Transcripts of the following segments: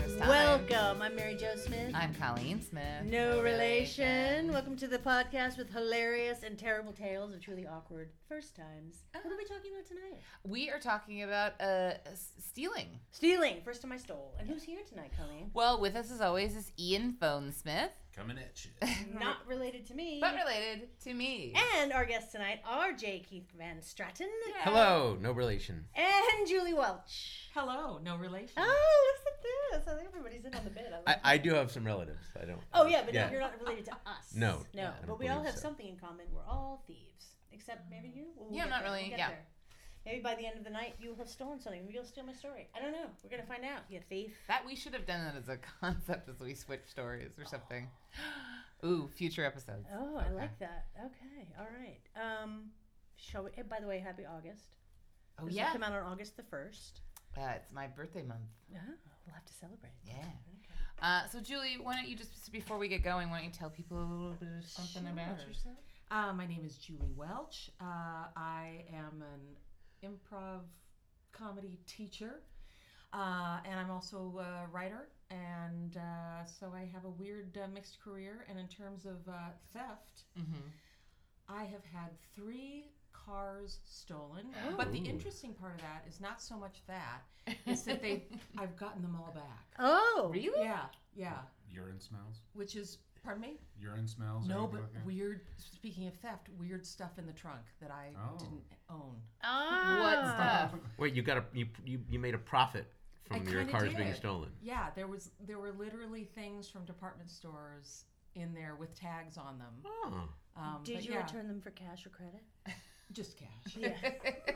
Welcome. I'm Mary Jo Smith. I'm Colleen Smith. no relation. Welcome to the podcast with hilarious and terrible tales of truly awkward first times. What are we talking about tonight? We are talking about uh, stealing. Stealing. First time I stole. And who's here tonight, Colleen? Well, with us as always is Ian Phone Smith, Coming at you. Not related to me. but related to me. and our guests tonight are J. Keith Van Straaten Hello, no relation. and Julie Welch. Hello, no relation. Oh, look at this. I think everybody's in on the bit. I, I, I do have some relatives. I don't. Oh yeah, but you're not related to us. No, no. I But we all have so. something in common. We're all thieves, except maybe you. We'll Yeah, get not there. really, We'll get yeah. there. Maybe by the end of the night, you'll have stolen something. Maybe you'll steal my story. I don't know. We're gonna find out. You thief. That we should have done that as a concept as we switch stories or something. Ooh, future episodes. Oh, I Okay. like that. Okay, all right. Um, shall we? eh, By the way, happy August. Oh This will yeah, come out on August the first. uh, it's my birthday month. Oh, we'll have to celebrate. Yeah. Okay. Uh, so Julie, why don't you just before we get going, why don't you tell people a little bit of something about Sure. yourself? Uh, my name is Julie Welch. Uh, I am an improv comedy teacher, uh, and I'm also a writer. And uh, so I have a weird uh, mixed career. And in terms of uh, theft, Mm-hmm. I have had three cars stolen. But the interesting part of that is not so much that; it's that they I've gotten them all back. Oh, Really? Yeah, yeah. Urine smells. Which is, pardon me. Urine smells. No, but you looking? weird. Speaking of theft, weird stuff in the trunk that I Oh. didn't own. Ah. What stuff? Wait, you got a you you, you made a profit I from your kinda cars being did. stolen. Yeah, there was there were literally things from department stores in there with tags on them. Oh. Um, Did you yeah, return them for cash or credit? just cash? Yeah.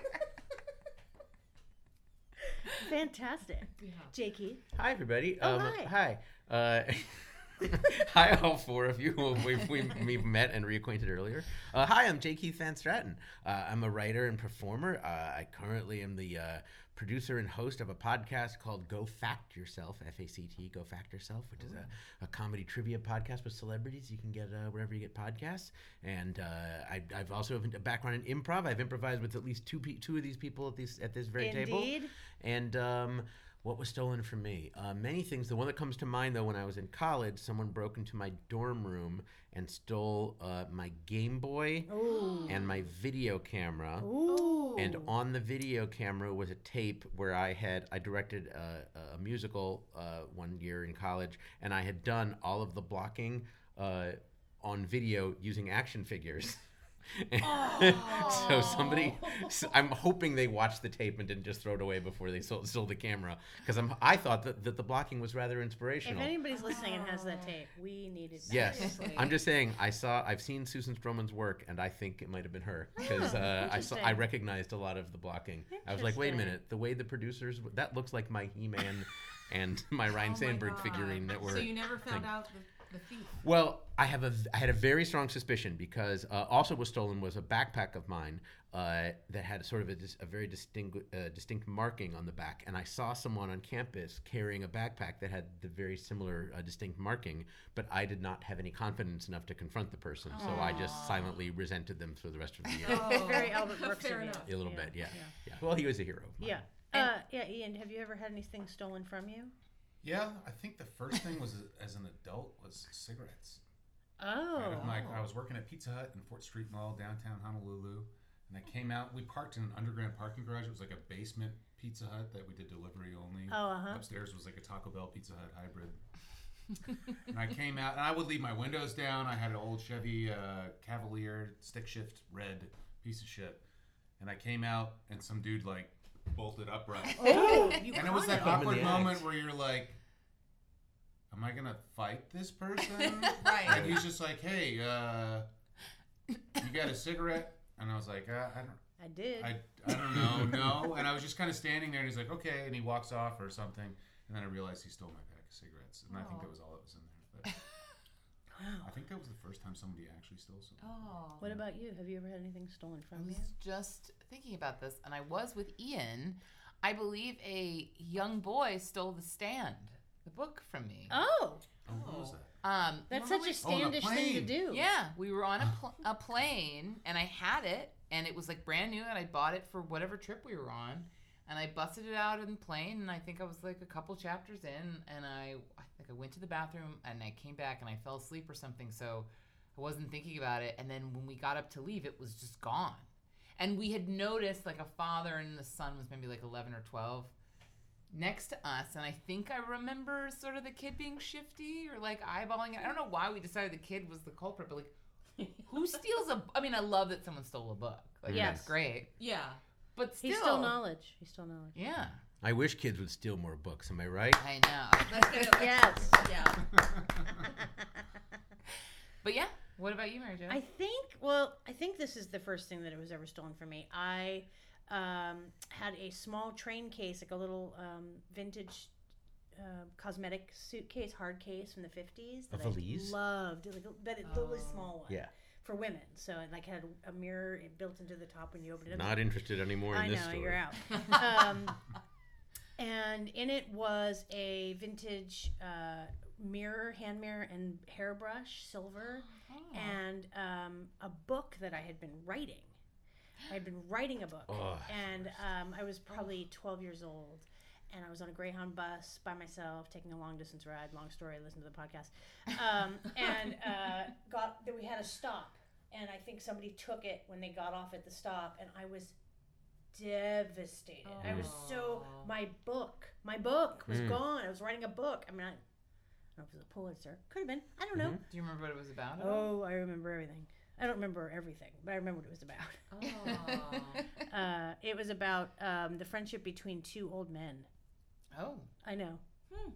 Fantastic. Yeah. Jakey. Hi everybody. Oh, um, hi. Hi. Uh, hi, all four of you we've, we've, we've met and reacquainted earlier. Uh, hi, I'm J. Keith Van Straaten. Uh, I'm a writer and performer. Uh, I currently am the uh, producer and host of a podcast called Go Fact Yourself, F A C T, Go Fact Yourself, which is a, a comedy trivia podcast with celebrities you can get uh, wherever you get podcasts. And uh, I, I've also have a background in improv. I've improvised with at least two pe- two of these people at this at this very table. Indeed. And um, what was stolen from me? Uh, many things. The one that comes to mind, though, when I was in college, someone broke into my dorm room and stole uh, my Game Boy Ooh. and my video camera. Ooh. And on the video camera was a tape where I had I directed a, a musical uh, one year in college, and I had done all of the blocking uh, on video using action figures. so somebody, so I'm hoping they watched the tape and didn't just throw it away before they sold, sold the camera because I'm I thought that, that the blocking was rather inspirational. if inspirational. anybody's listening and has that tape, we need it. Yes, Seriously. I'm just saying. I saw, I've seen Susan Stroman's work, and I think it might have been her because uh, I saw, I interesting. recognized a lot of the blocking. I was like, wait a Interesting. minute, the way the producers, that looks like my He-Man and my Ryan Oh my Sandberg God. figurine that were. So you never found thing. out the, the thief? Well, I have a, I had a very strong suspicion because uh, also was stolen was a backpack of mine uh, that had sort of a, dis- a very distinct, uh, distinct marking on the back, and I saw someone on campus carrying a backpack that had the very similar uh, distinct marking, but I did not have any confidence enough to confront the person, so I just silently resented them for the rest of the year. It's very Albert Brooks Fair of you. enough. a little Yeah, bit, yeah. yeah, Well, he was a hero. Yeah. Uh, yeah, Ian, have you ever had anything stolen from you? Yeah, I think the first thing was as an adult was cigarettes. Oh. My- I was working at Pizza Hut in Fort Street Mall, downtown Honolulu, and I came out. We parked in an underground parking garage. It was like a basement Pizza Hut that we did delivery only. Oh, uh-huh. Upstairs was like a Taco Bell Pizza Hut hybrid. and I came out, and I would leave my windows down. I had an old Chevy uh, Cavalier stick shift red piece of shit, and I came out, and some dude like bolted upright. Oh, you And it was caught that him. in awkward the moment act. where you're like, "Am I gonna fight this person?" Right. And he's just like, "Hey, uh, you got a cigarette?" And I was like, uh, "I don't, I did. I, I don't know, no." And I was just kind of standing there, and he's like, "Okay," and he walks off or something, and then I realized he stole my pack of cigarettes, and I think Aw. that was all that was in there. But wow. I think that was the first time somebody actually stole something. Oh. What about you? Have you ever had anything stolen from you? I was you? just thinking about this, and I was with Ian. I believe a young boy stole The Stand, the book from me. Oh, Oh, what was that? Um, that's remember such a Oh, a standish thing to do. yeah, we were on a, pl- a plane, and I had it, and it was like brand new, and I bought it for whatever trip we were on. and I busted it out in the plane, and I think I was like a couple chapters in, and I, I think I went to the bathroom, and I came back, and I fell asleep or something, so I wasn't thinking about it. And then when we got up to leave, it was just gone. And we had noticed like a father and the son was maybe like 11 or 12 next to us. And I think I remember sort of the kid being shifty or like eyeballing it. I don't know why we decided the kid was the culprit, but like, who steals a? I mean, I love that someone stole a book. Like, Yes. that's great. Yeah. But still, He's still knowledge. He stole knowledge. Yeah, I wish kids would steal more books. Am I right? I know. Yes. Yeah. but yeah, what about you, Mary Jo? I think. Well, I think this is the first thing that it was ever stolen from me. I um, had a small train case, like a little um, vintage uh, cosmetic suitcase, hard case from the fifties. A valise? I loved, like, but it, the really Oh. small one. Yeah. For women, so it like had a mirror built into the top when you opened it. up. Not interested anymore in I this know story. you're out. um, and in it was a vintage uh, mirror, hand mirror, and hairbrush, silver, Oh. and um, a book that I had been writing. I had been writing a book, Oh, and um, I was probably 12 years old. And I was on a Greyhound bus by myself, taking a long distance ride. Long story. Listen to the podcast. Um, and uh, got that we had a stop, and I think somebody took it when they got off at the stop, and I was devastated. I was so my book, my book was Mm. gone. I was writing a book. I mean, I, I don't know if it was a Pulitzer. Could have been. I don't know. Mhm. Do you remember what it was about? Oh, I remember everything. I don't remember everything, but I remember what it was about. Oh. Uh, it was about um, the friendship between two old men. Oh. I know. Hmm.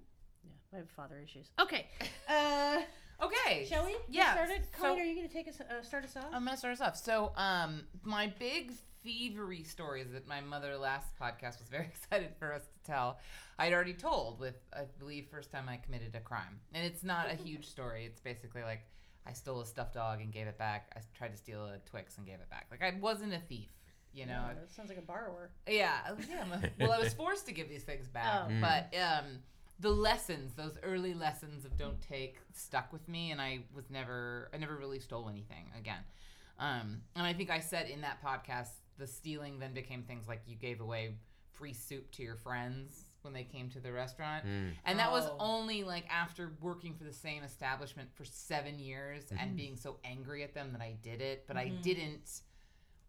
Yeah, I have father issues. Okay. Uh, Okay. shall we? Yeah, Start it. so- are you going to take us uh, start us off? I'm gonna start us off. So, um, my big thievery stories that my mother last podcast was very excited for us to tell, I'd already told with I believe first time I committed a crime, and it's not a huge story. It's basically like I stole a stuffed dog and gave it back. I tried to steal a Twix and gave it back. Like I wasn't a thief, you know. Yeah, that sounds like a borrower. Yeah, yeah. A- well, I was forced to give these things back, Oh. Mm. but um, the lessons, those early lessons of don't take, stuck with me, and I was never, I never really stole anything again. Um, and I think I said in that podcast, the stealing then became things like you gave away free soup to your friends when they came to the restaurant. Mm. And that was Oh. only like after working for the same establishment for seven years Mm-hmm. and being so angry at them that I did it. But I Mhm. didn't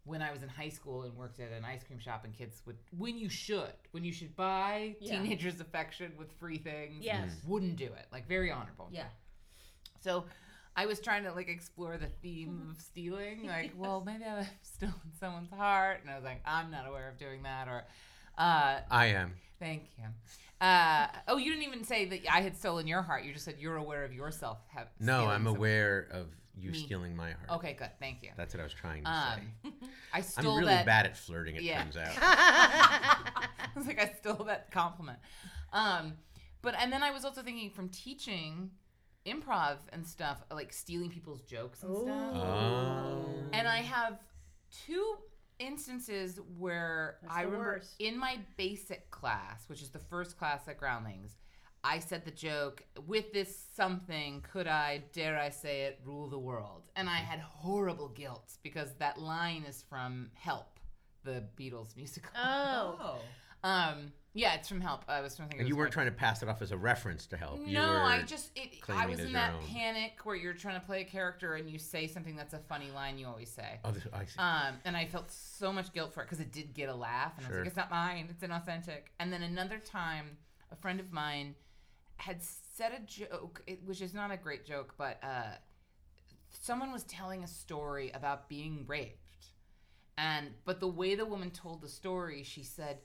when I was in high school and worked at an ice cream shop and kids would when you should when you should buy Yeah. teenagers affection with free things Yes. wouldn't do it like very honorable Yeah. so I was trying to like explore the theme of stealing. Like, well, maybe I've stolen someone's heart, and I was like, I'm not aware of doing that. Or, uh, I am. thank you. Uh, oh, you didn't even say that I had stolen your heart. You just said you're aware of yourself. Have No, I'm some- aware of you Me. stealing my heart. Okay, good. Thank you. That's what I was trying to Um, say. I stole I'm really that. bad at flirting. It Yeah. turns out. I was like, I stole that compliment. Um, but and then I was also thinking from teaching improv and stuff, like stealing people's jokes and stuff. Oh. And I have two instances where That's I remember worst. in my basic class, which is the first class at Groundlings, I said the joke, with this something, could I, dare I say it, rule the world? And I had horrible guilt because that line is from Help, the Beatles musical. oh. Um, yeah, it's from Help. I was trying to think. And you weren't trying to pass it off as a reference to help. you no, I just it, I was in that own. panic where you're trying to play a character and you say something that's a funny line you always say. Oh, this, I see. Um, and I felt so much guilt for it because it did get a laugh, and I was like, "It's not mine; it's inauthentic." And then another time, a friend of mine had said a joke, it, which is not a great joke, but uh, someone was telling a story about being raped, and but the way the woman told the story, she said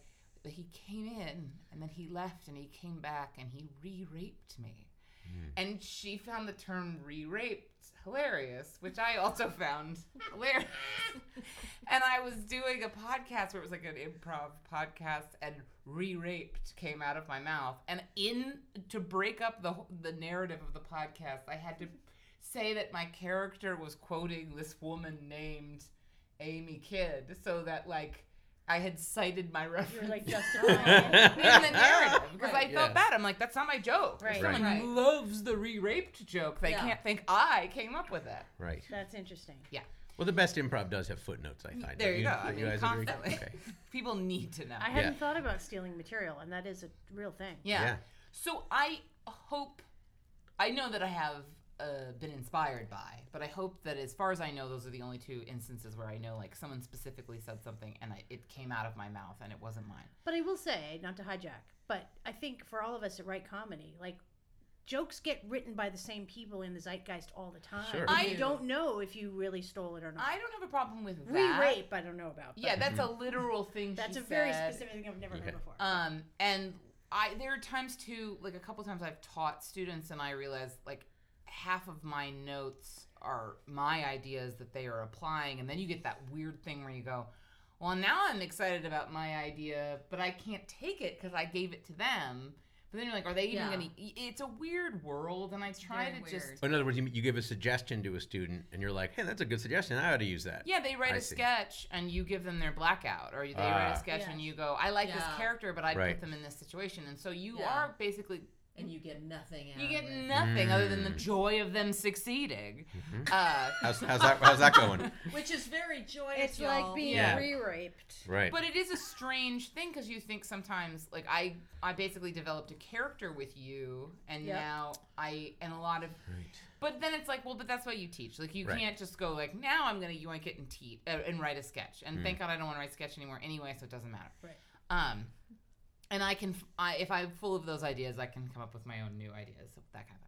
that he came in and then he left and he came back and he re-raped me. Hmm. And she found the term re-raped hilarious, which I also found hilarious. and I was doing a podcast where it was like an improv podcast, and re-raped came out of my mouth. And in to break up the the narrative of the podcast, I had to say that my character was quoting this woman named Amy Kidd, so that like. I had cited my reference You're like justifying it. in the narrative because Right. I felt Yeah. bad. I'm like, that's not my joke. Right. If someone Right. loves the re-raped joke, they Yeah. can't think I came up with it. right. That's interesting. Yeah. Well, the best improv does have footnotes. I find. There Don't you go. I mean, guys agree? constantly. Okay. People need to know. I hadn't thought about stealing material, and that is a real thing. Yeah. Yeah. So I hope, I know that I have uh, been inspired by, but I hope that as far as I know, those are the only two instances where I know like someone specifically said something and I, it came out of my mouth and it wasn't mine. But I will say, not to hijack, but I think for all of us that write comedy, like jokes get written by the same people in the zeitgeist all the time. Sure. I- you don't know if you really stole it or not. I don't have a problem with that. Re-rape, I don't know about. but Yeah, that's a literal thing. that's she a very said. specific thing I've never Okay. heard before. Um, and I there are times too, like a couple times I've taught students, and I realize like half of my notes are my ideas that they are applying, and then you get that weird thing where you go, "Well, now I'm excited about my idea, but I can't take it because I gave it to them." But then you're like, "Are they even Yeah. gonna?" It's a weird world, and I try very to just. In other words, you, you give a suggestion to a student, and you're like, "Hey, that's a good suggestion. I ought to use that." Yeah, they write I a see. sketch and you give them their blackout, or they write Ah. a sketch and you go, "I like this character, but I'd Right. put them in this situation," and so you Yeah. are basically and you get nothing out You get of it. nothing other than the Mm. joy of them succeeding. Mhm. Uh, How's, how's that? How's that going? Which is very joyous. it's like y'all. being Yeah. re-raped. Right. but it is a strange thing because you think sometimes, like I, I basically developed a character with you, and Yep. now I, and a lot of, right. but then it's like, well, but that's why you teach. Like you Right. can't just go like, now I'm gonna yoink it and teach uh, and write a sketch. And Mm. thank God I don't want to write sketch anymore anyway, so it doesn't matter. Right. Um, and I can, I, if I'm full of those ideas, I can come up with my own new ideas, that kind of thing.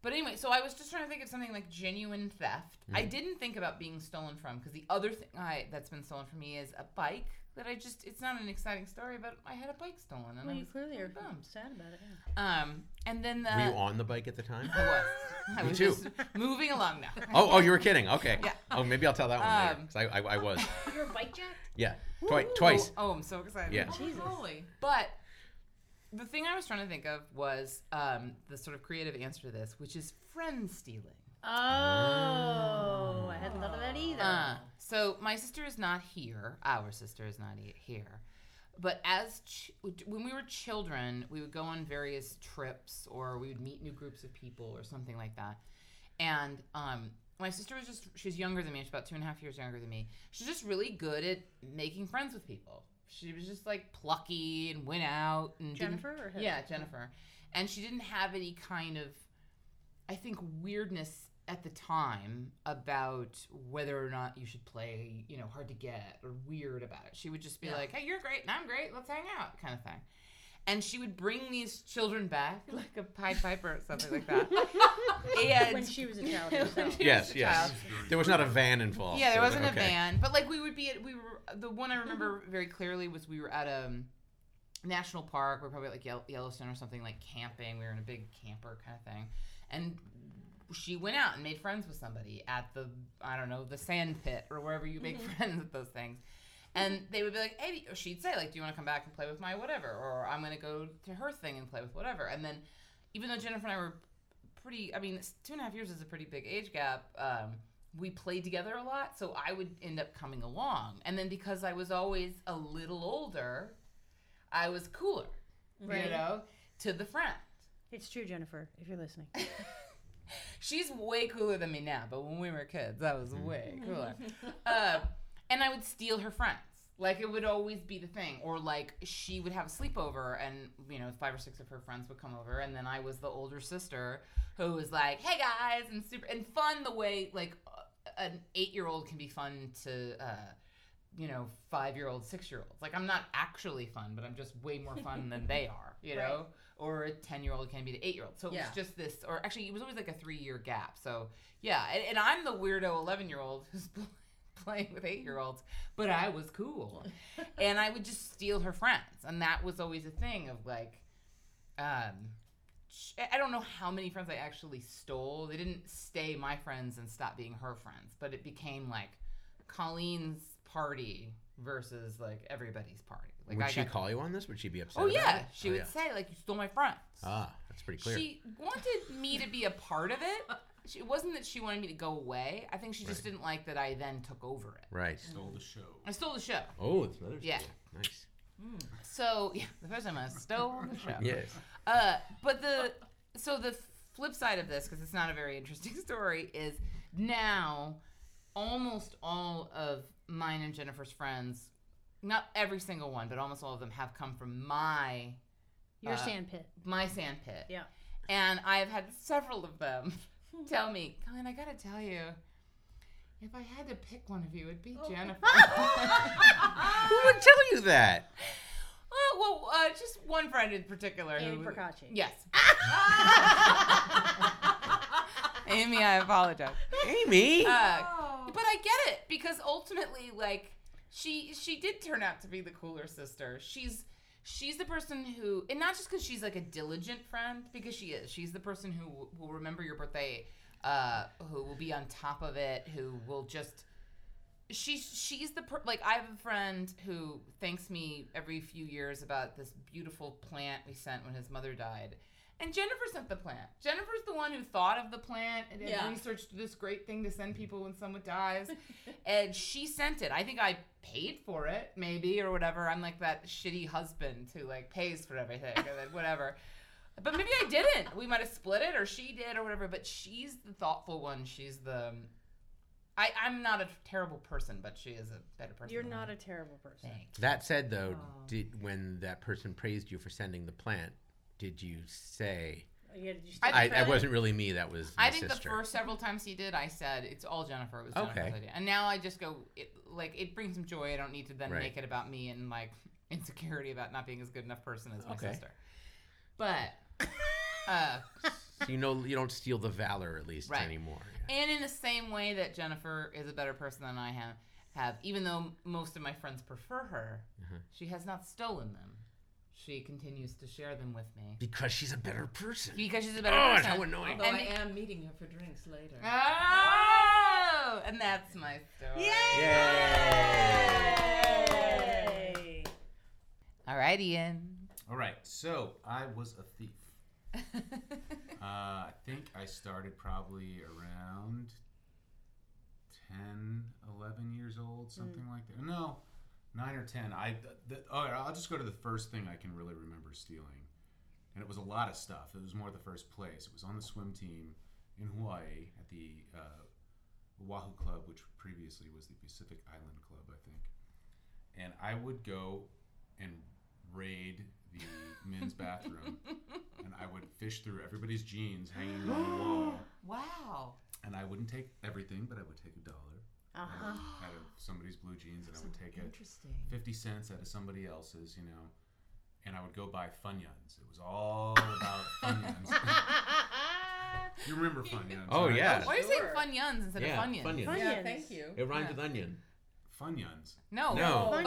But anyway, so I was just trying to think of something like genuine theft. I Mm. didn't think about being stolen from because the other thing I, that's been stolen from me is a bike that I just, it's not an exciting story, but I had a bike stolen and Well, I you was clearly are bummed. sad about it. Yeah. Um, and then the, Were you on the bike at the time? I was. I Me was too. just moving along now. Oh, oh, you were kidding. Okay. Yeah. Oh, maybe I'll tell that one later. Um, 'cause I, I, I was. You're a bike jack. Yeah. Twi- twice. Oh, oh, I'm so excited. Yeah. Holy Jesus. moly. But the thing I was trying to think of was um, the sort of creative answer to this, which is friend stealing. Oh, I hadn't thought of that either. Uh, so my sister is not here. Our sister is not here. But as ch- when we were children, we would go on various trips, or we would meet new groups of people, or something like that. And um, my sister was just—she's younger than me. She's about two and a half years younger than me. She's just really good at making friends with people. She was just like plucky and went out and Jennifer or yeah, Jennifer. And she didn't have any kind of, I think, weirdness at the time about whether or not you should play, you know, hard to get or weird about it. She would just be Yeah. like, hey, you're great and I'm great. Let's hang out, kind of thing. And she would bring these children back, like a Pied Piper or something like that. and when she was a child When herself. Yes, a yes. child. There was not a van involved. Yeah, there so- wasn't a van, but like we would be at we were the one I remember very clearly was we were at a um, national park. We are probably at, like Yellowstone or something like camping. We were in a big camper kind of thing, and she went out and made friends with somebody at the I don't know the sand pit or wherever you make friends with those things. And they would be like, "Hey," or she'd say, "Like, do you want to come back and play with my whatever?" Or I'm gonna go to her thing and play with whatever. And then, even though Jennifer and I were pretty, I mean, two and a half years is a pretty big age gap. Um, we played together a lot, so I would end up coming along. And then because I was always a little older, I was cooler, you know, to the friend. It's true, Jennifer, if you're listening. She's way cooler than me now, but when we were kids, I was way cooler. uh, and I would steal her friends. Like it would always be the thing, or like she would have a sleepover, and you know five or six of her friends would come over, and then I was the older sister who was like, "Hey guys," and super and fun the way like uh, an eight year old can be fun to uh, you know five year old, six year olds. Like I'm not actually fun, but I'm just way more fun than they are, you know. Or a ten year old can be the eight year old. So it Yeah. was just this, or actually it was always like a three year gap. So yeah, and, and I'm the weirdo eleven year old who's playing with eight year olds, but I was cool, and I would just steal her friends, and that was always a thing of like, um, I don't know how many friends I actually stole. They didn't stay my friends and stop being her friends, but it became like Colleen's party versus like everybody's party. Like Would I she got- call you on this? Would she be upset? Oh about yeah, it? she Oh, would yeah. say like you stole my friends. Ah, that's pretty clear. She wanted me to be a part of it. She, it wasn't that she wanted me to go away. I think she just Right. didn't like that I then took over it. right. Stole the show. I stole the show. Oh, it's another Yeah. story. Nice. So yeah, the first time I stole the show. Yes. Uh, but the so the flip side of this, because it's not a very interesting story, is now almost all of mine and Jennifer's friends, not every single one, but almost all of them have come from my Your Uh, sandpit. my sandpit. Yeah. And I've had several of them tell me, Colleen, I gotta tell you, if I had to pick one of you, it'd be Oh. Jennifer. Who would tell you that? Oh, well, uh, just one friend in particular. Amy who, Procacci. Yes. Amy, I apologize. Amy. Uh, Oh. but I get it because ultimately, like, she she did turn out to be the cooler sister. She's she's the person who, and not just because she's like a diligent friend, because she is. She's the person who will remember your birthday, uh, who will be on top of it, who will just. She's she's the per- like I have a friend who thanks me every few years about this beautiful plant we sent when his mother died. And Jennifer sent the plant. Jennifer's the one who thought of the plant and Yeah. researched this great thing to send people when someone dies. and she sent it. I think I paid for it, maybe, or whatever. I'm like that shitty husband who like pays for everything and then whatever. But maybe I didn't. We might have split it or she did or whatever. But she's the thoughtful one. She's the I, I'm not a terrible person, but she is a better person. You're not I a am. terrible person. Thanks. That said, though, Oh. did when that person praised you for sending the plant, did you say? Yeah, did you I- I, credit? I wasn't really me. That was my I think sister. the first several times he did, I said it's all Jennifer. It was Jennifer's Okay. idea, and now I just go it, like it brings him joy. I don't need to then Right. make it about me and like insecurity about not being as good enough person as my Okay. sister. But uh, So you know, you don't steal the valor at least Right. anymore. and in the same way that Jennifer is a better person than I have, have even though most of my friends prefer her, Uh-huh. she has not stolen them. She continues to share them with me Because she's a better person. because she's a better Oh, person. how annoying! Although And- I am meeting her for drinks later. Oh, and that's my story. Yay! All right, Ian. All right, so I was a thief. Uh, I think I started probably around 10, 11 years old, something like that. No, 9 or 10. I the, all right, I'll just go to the first thing I can really remember stealing. And it was a lot of stuff. It was more the first place. It was on the swim team in Hawaii at the uh, Oahu Club, which previously was the Pacific Island Club, I think. And I would go and raid the men's bathroom and I would fish through everybody's jeans hanging on the wall. Wow. And I wouldn't take everything, but I would take a dollar Uh-huh. out of somebody's blue jeans, and I would take it 50 cents out of somebody else's, you know. And I would go buy Funyuns. It was all about Funyuns. you remember Funyuns? Oh, right? yeah. Why are you saying Funyuns instead Yeah, of Funyuns? Funyuns. Funyuns. Yeah, thank you. It rhymes Yeah. with onion. Funyuns. No. No. Funyuns.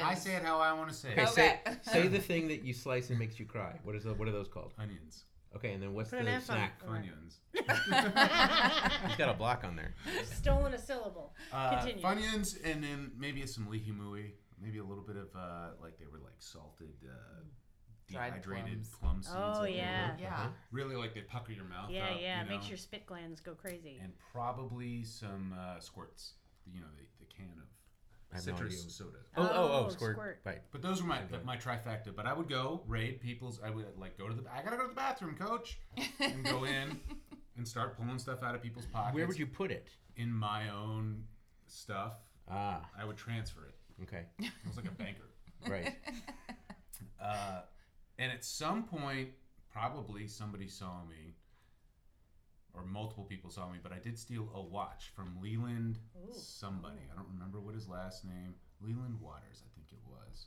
No, I say it how I want to say Okay, it. Okay. say, say the thing that you slice and makes you cry. What is the, what are those called? Onions. Okay, and then what's Put an the F on snack? it. Funyuns. He's got a block on there. Stolen a syllable. Uh, Continue. Funyuns, and then maybe some li hing mui. Maybe a little bit of, uh, like, they were like salted, uh, Dried dehydrated plums. plum seeds. Oh, that were yeah. Yeah. Really, like, they pucker your mouth Yeah, up. yeah. you know? Makes your spit glands go crazy. and probably some uh, squirts. You know, the, the can of I have no citrus idea. soda. Oh, oh, oh, Oh, squirt. squirt. Right. But those were my Okay. my trifecta. But I would go raid people's. I would like go to the. I gotta go to the bathroom, coach, and go in and start pulling stuff out of people's pockets. Where would you put it? In my own stuff. Ah, I would transfer it. okay. I was like a banker. Right. Uh, and at some point, probably somebody saw me, or multiple people saw me, but I did steal a watch from Leland Ooh. somebody. I don't remember what his last name. Leland Waters, I think it was.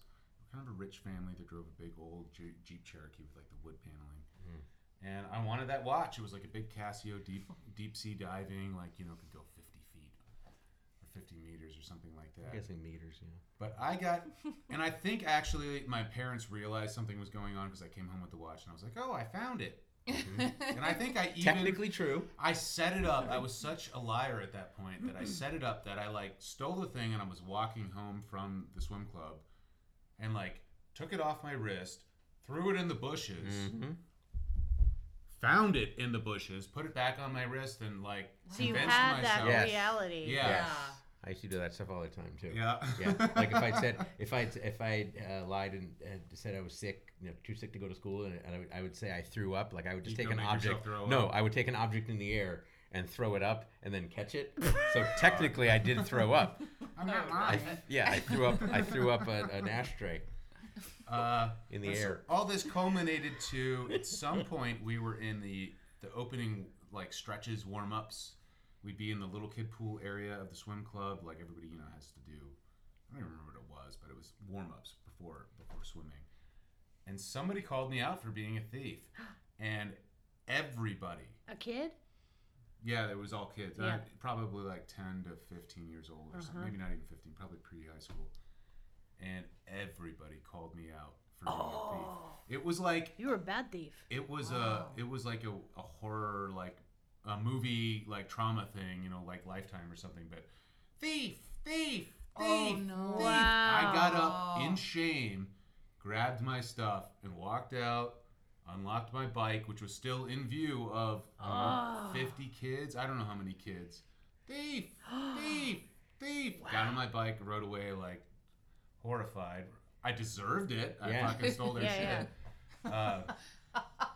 Kind of a rich family that drove a big old Jeep Cherokee with like the wood paneling. Mhm. And I wanted that watch. It was like a big Casio deep deep sea diving, like you know, could go 50 feet or 50 meters or something like that. I'm guessing meters, yeah. But I got, and I think actually my parents realized something was going on because I came home with the watch and I was like, oh, I found it. Mm-hmm. And I think I even, Technically true. I set it up. I was such a liar at that point that I mm-hmm. set it up that I like stole the thing and I was walking home from the swim club and like took it off my wrist, threw it in the bushes, Mm-hmm. found it in the bushes, put it back on my wrist and like So you convinced had that myself. Yes. reality. Yeah. Yes. Ah. I used to do that stuff all the time too. Yeah. Yeah, like if I said if I if I uh, lied and said I was sick, you know, too sick to go to school, and, and I, would, I would say I threw up, like I would just You'd take an object. No. I would take an object in the air and throw it up and then catch it. So technically, I did throw up. I'm not I, lying. yeah, I threw up. I threw up a, an ashtray Uh, in the so air. all this culminated to at some point we were in the the opening like stretches warm ups. We'd be in the little kid pool area of the swim club, like everybody you know has to do. I don't even remember what it was, but it was warm ups before before swimming. And somebody called me out for being a thief, and everybody, A kid? yeah, it was all kids, Yeah. uh, probably like ten to fifteen years old or something, Uh-huh. maybe not even fifteen, probably pre high school. And everybody called me out for being a thief. Oh, It was like you were a bad thief. it was Wow. a it was like a, a horror like a movie like trauma thing, you know, like Lifetime or something. But thief, thief, thief, Oh, no. thief. I got up in shame, grabbed my stuff, and walked out. Unlocked my bike, which was still in view of um, Oh. 50 kids. I don't know how many kids. Thief, thief, thief. Got on my bike, rode away like horrified. I deserved it. I Yeah. fucking stole their Yeah, shit. Uh,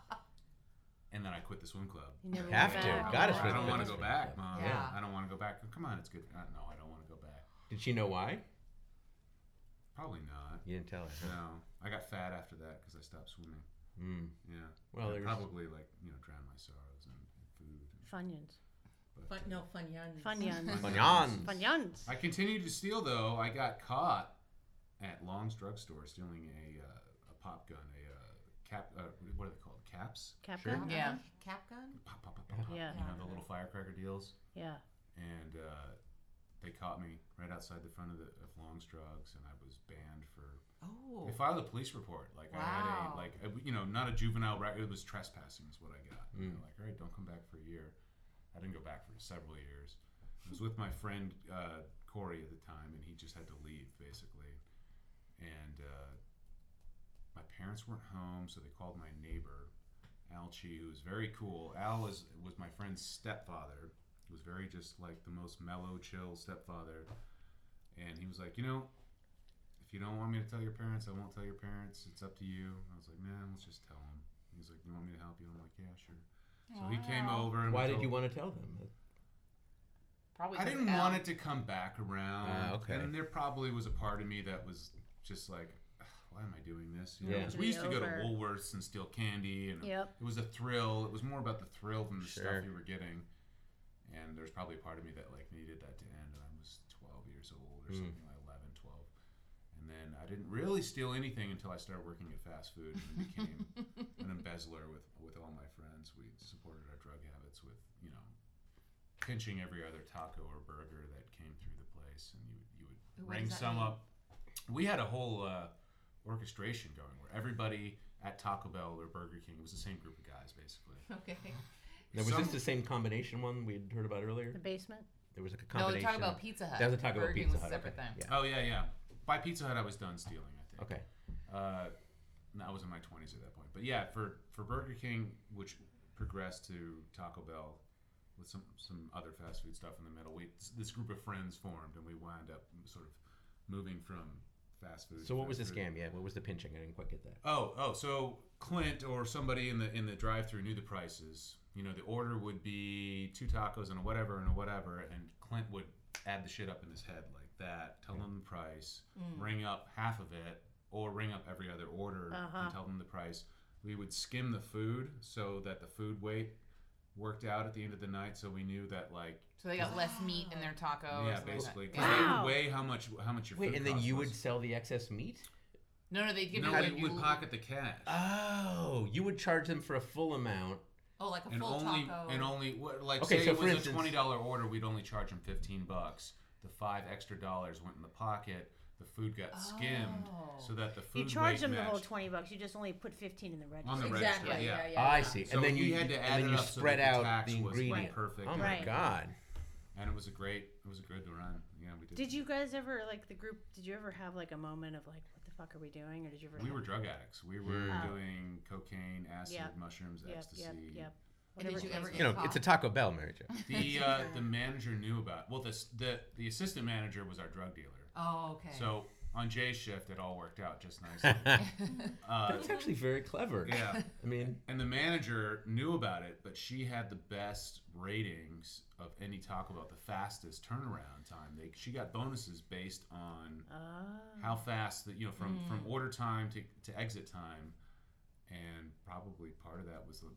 and then I quit the swim club. You never Have to. back. Gotta I quit don't want to swim go club. back, mom. Yeah. I don't want to go back. Come on, it's good. Uh, no, I don't want to go back. Did she know why? Probably not. You didn't tell her. huh? No, I got fat after that because I stopped swimming. Mm. Yeah. Well, I there's probably like you know drown my sorrows in, in food. Funyuns. But, Fun, uh, no, Funyuns. Funyuns. Funyuns. Funyuns. I continued to steal though. I got caught at Long's drugstore stealing a uh, a pop gun, a uh, cap. Uh, what are they called? Caps. Cap Sure. gun? Yeah. Cap gun? Pop, pop, pop, pop, pop. Yeah. You know the little firecracker deals. Yeah. and uh, they caught me right outside the front of the of Long's Drugs, and I was banned for. Oh. They filed a police report. Like I had Wow. a like a, you know not a juvenile record. It was trespassing is what I got. Mm. they're like, all right, don't come back for a year. I didn't go back for several years. I was with my friend uh, Corey at the time, and he just had to leave basically. And uh, my parents weren't home, so they called my neighbor, Al Chi, who was very cool. Al was was my friend's stepfather. He was very just like the most mellow, chill stepfather. And he was like, you know, if you don't want me to tell your parents, I won't tell your parents. It's up to you. I was like, man, let's just tell them. He's like, you want me to help you? I'm like, yeah, sure. So he came over. And Why we did you want to tell them? Probably I didn't Al- want it to come back around. Ah, okay. And there probably was a part of me that was just like, "Ugh, why am I doing this? You know, Yeah. 'cause we used to go to Woolworths and steal candy, and Yep. it was a thrill. It was more about the thrill than the Sure. stuff you were getting. And there's probably a part of me that like needed that to end. And I was 12 years old or Mm. something like 11, 12. And then I didn't really steal anything until I started working at fast food and became an embezzler with with all my friends. We supported our drug habits with you know pinching every other taco or burger that came through the place, and you you would Ooh, what ring some mean? up. We had a whole uh, orchestration going where everybody at Taco Bell or Burger King was the same group of guys basically. Okay. Now, was Some- this the same combination one we'd heard about earlier? The basement. There was like a No, combination. they're talking about Pizza Hut. That was a Taco Bell King Pizza was a Hut, separate okay. thing. Yeah. Oh yeah, yeah. By Pizza Hut, I was done stealing. I think. Okay. Uh, no, I was in my twenties at that point. But yeah, for for Burger King, which progressed to Taco Bell, with some some other fast food stuff in the middle, we this group of friends formed, and we wound up sort of moving from fast food. So what was the food. scam? Yeah, what was the pinching? I didn't quite get that. Oh, oh, so Clint or somebody in the in the drive-through knew the prices. You know, the order would be two tacos and a whatever and a whatever, and Clint would add the shit up in his head like that, tell them the price, Mm. ring up half of it, or ring up every other order Uh-huh. and tell them the price. We would skim the food so that the food weight worked out at the end of the night, so we knew that like So they got less meat in their taco. yeah, something like that. basically, because they Wow. would weigh how much how much your Wait, food and then cost you was. would sell the excess meat? No, no, they give no, you we would pocket the cash. Oh, you would charge them for a full amount. Oh, like a and full only taco. and only what like Okay, say so it was instance- a twenty dollar order, we'd only charge them fifteen bucks. The five extra dollars went in the pocket. The food got skimmed Oh. so that the food You charge weight them the whole matched. twenty bucks. You just only put fifteen in the register. On the exactly. register, Yeah, yeah. yeah. I yeah. see. So and then we you had to and add then it you up so spread that the out tax the was ingredient. perfect. Oh my Right. god. And it was a great, it was a great run. Yeah, we did. Did you guys ever like the group? Did you ever have like a moment of like, what the fuck are we doing? Or did you ever? We have- were drug addicts. We were. Oh. doing cocaine, acid, Yep. mushrooms, Yep, ecstasy. yep, yep. And did you it ever was. get You know, it's a Taco Bell, Mary Jo. The uh, the manager knew about. Well, the the the assistant manager was our drug dealer. Oh, okay. So on Jay's shift, it all worked out just nicely. uh, That's actually very clever. yeah. I mean, And the manager knew about it, but she had the best ratings of any Taco Bell, the fastest turnaround time. They she got bonuses based on Ah. how fast that you know from from order time to, to exit time, and probably part of that was the,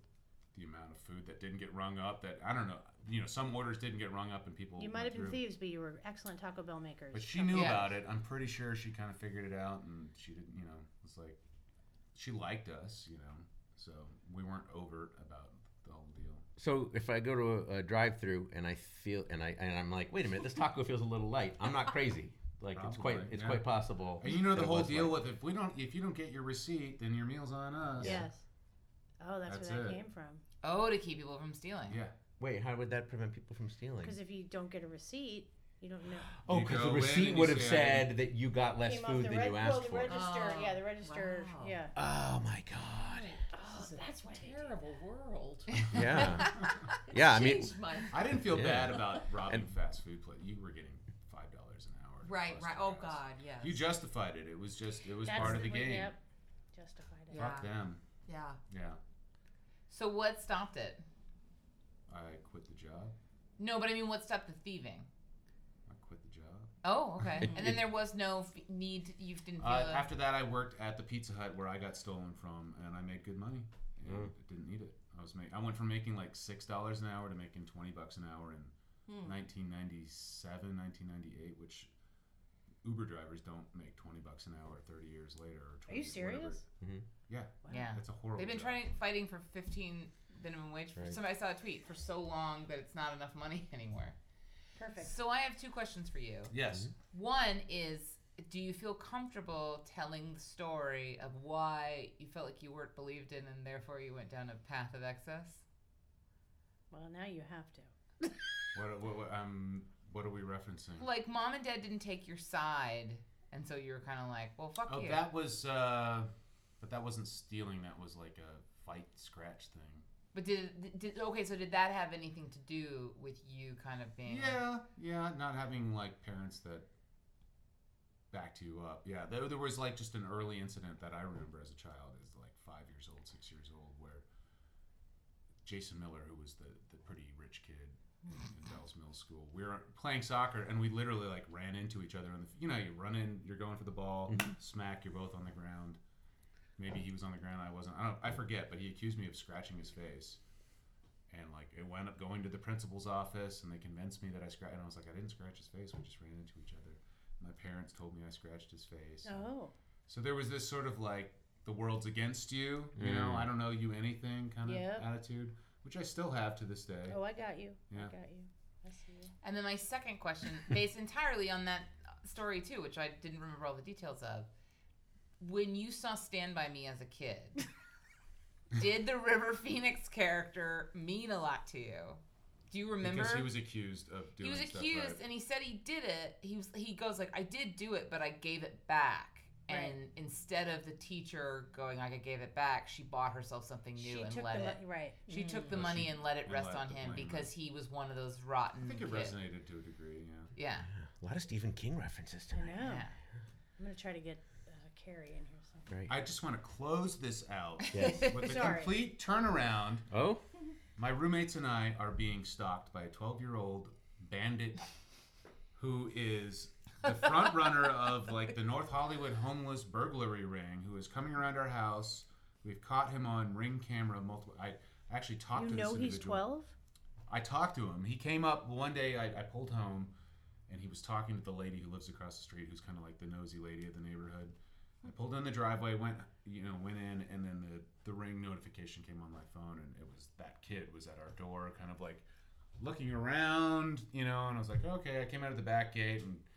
the amount of food that didn't get rung up. That I don't know. You know, some orders didn't get rung up, and people. You might have been through. thieves, but you were excellent Taco Bell makers. But she knew Yeah. about it. I'm pretty sure she kind of figured it out, and she didn't. You know, it's like she liked us. You know, so we weren't overt about the whole deal. so if I go to a, a drive-through and I feel and I and I'm like, wait a minute, this taco feels a little light. I'm not crazy. Like it's quite it's yeah. quite possible. And you know the whole deal light. with if we don't if you don't get your receipt, then your meal's on us. Yes. Oh, that's, That's where that it. came from. Oh, to keep people from stealing. Yeah. Wait, how would that prevent people from stealing? Because if you don't get a receipt, you don't know. Oh, You because go the in receipt and would have say, said that you got less Came off food the than reg- you well, asked the for. register. Oh, yeah, the register. wow. Yeah. Oh my god. Oh, that's why they did Terrible world. Yeah. Yeah, I mean, Changed my I didn't feel Yeah. bad about robbing And- fast food place. You were getting five dollars an hour. right, plus right. Oh rest. God, yes. You justified it. It was just it was That's part of the way- game. Yep. Justified it. Yeah. Fuck them. yeah. Yeah. So what stopped it? I quit the job. No, but I mean, what stopped the thieving? I quit the job. Oh, okay. And then there was no f- need. To, you didn't feel. Uh, a- after that, I worked at the Pizza Hut where I got stolen from, and I made good money. And Mm. Didn't need it. I was make, I went from making like six dollars an hour to making twenty bucks an hour in Hmm. 1997, 1998, which Uber drivers don't make twenty bucks an hour thirty years later. Or 20, Are you serious? Yeah, yeah. it's a horrible. They've been job. trying fighting for 15 minimum wage. For, Right. Somebody saw a tweet for so long that it's not enough money anymore. Perfect. So I have two questions for you. Yes. One is, do you feel comfortable telling the story of why you felt like you weren't believed in, and therefore you went down a path of excess? Well, now you have to. What, what, what um what are we referencing? Like mom and dad didn't take your side, and so you were kind of like, well, fuck Oh, you. that was uh, but that wasn't stealing. That was like a fight scratch thing. But did, did okay? So did that have anything to do with you kind of being? like- Yeah, yeah, not having like parents that backed you up. Yeah, there, there was like just an early incident that I remember as a child, as like five years old, six years old, where Jason Miller, who was the the pretty rich kid in Bell's Middle School, we were playing soccer and we literally like ran into each other. And you know, you run in, you're going for the ball, smack, you're both on the ground. Maybe he was on the ground, I wasn't. I don't. I forget, but he accused me of scratching his face. And like it wound up going to the principal's office, and they convinced me that I scratched. And I was like, I didn't scratch his face. We just ran into each other. My parents told me I scratched his face. Oh. So there was this sort of like the world's against you. You know, Mm. I don't know you anything kind of Yep. attitude, which I still have to this day. Oh, I got you. Yeah. I got you. I see you. And then my second question, based entirely on that uh, story too, which I didn't remember all the details of. When you saw Stand By Me as a kid, did the River Phoenix character mean a lot to you? Do you remember? Because he was accused of doing He was stuff accused, right. and he said he did it. He was he goes like, I did do it, but I gave it back. Right. And instead of the teacher going like I gave it back, she bought herself something new She and took let the it. money. Right. She took the Well, money and let it rest on him blame because he was one of those rotten. I think it kids. resonated to a degree. Yeah. Yeah. A lot of Stephen King references I know. Yeah. I'm gonna try to get uh, Carrie in here. So. Right. I just want to close this out Yes. with a complete turnaround. Oh. My roommates and I are being stalked by a 12 year old bandit who is the front runner of like the North Hollywood homeless burglary ring who is coming around our house. We've caught him on ring camera multiple. I actually talked You to know this he's. 12. I talked to him. He came up one day. I, I pulled home, and he was talking to the lady who lives across the street, who's kind of like the nosy lady of the neighborhood. I pulled in the driveway, went you know went in, and then the the ring notification came on my phone, and it was that kid was at our door, kind of like looking around, you know. And I was like, okay. I came out of the back gate, and I was like,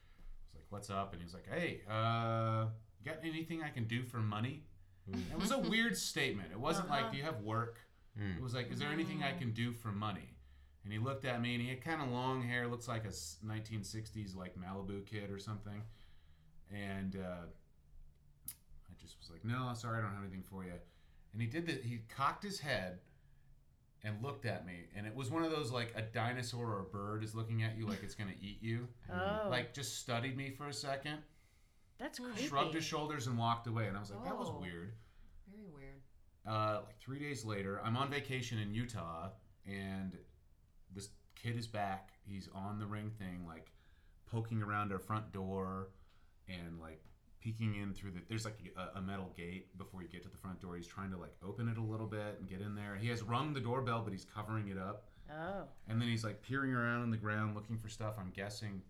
what's up? And he's like, hey, uh, got anything I can do for money? It was a weird statement. It wasn't like, Uh-huh. do you have work? Mm. It was like, is there anything I can do for money? And he looked at me and he had kind of long hair, looks like a s- 1960s like Malibu kid or something. And uh, I just was like, no, sorry, I don't have anything for you. And he did that. He cocked his head and looked at me. And it was one of those like a dinosaur or a bird is looking at you like it's going to eat you. Oh. Like just studied me for a second. That's Hmm. creepy. shrugged his shoulders and walked away. And I was like, that was Oh. weird. Very weird. uh, like three days later, I'm on vacation in Utah, and this kid is back. He's on the ring thing, like poking around our front door and like peeking in through the. There's like a, a metal gate before you get to the front door. He's trying to like open it a little bit and get in there. He has rung the doorbell, but he's covering it up. Oh. And then he's like peering around on the ground looking for stuff. I'm guessing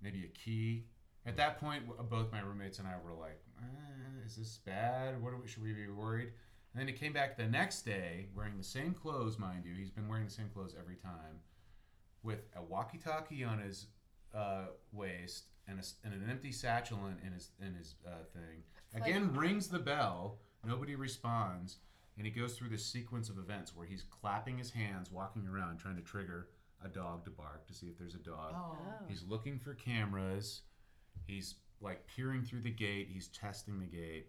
maybe a key. At that point, both my roommates and I were like, eh, "Is this bad? What are we, should we be worried?" And then he came back the next day wearing the same clothes, mind you. He's been wearing the same clothes every time, with a walkie-talkie on his uh, waist and, a and an empty satchel in, in his in his uh, thing. Again, rings the bell. Nobody responds, and he goes through this sequence of events where he's clapping his hands, walking around, trying to trigger a dog to bark to see if there's a dog. Oh. He's looking for cameras. He's like peering through the gate. He's testing the gate.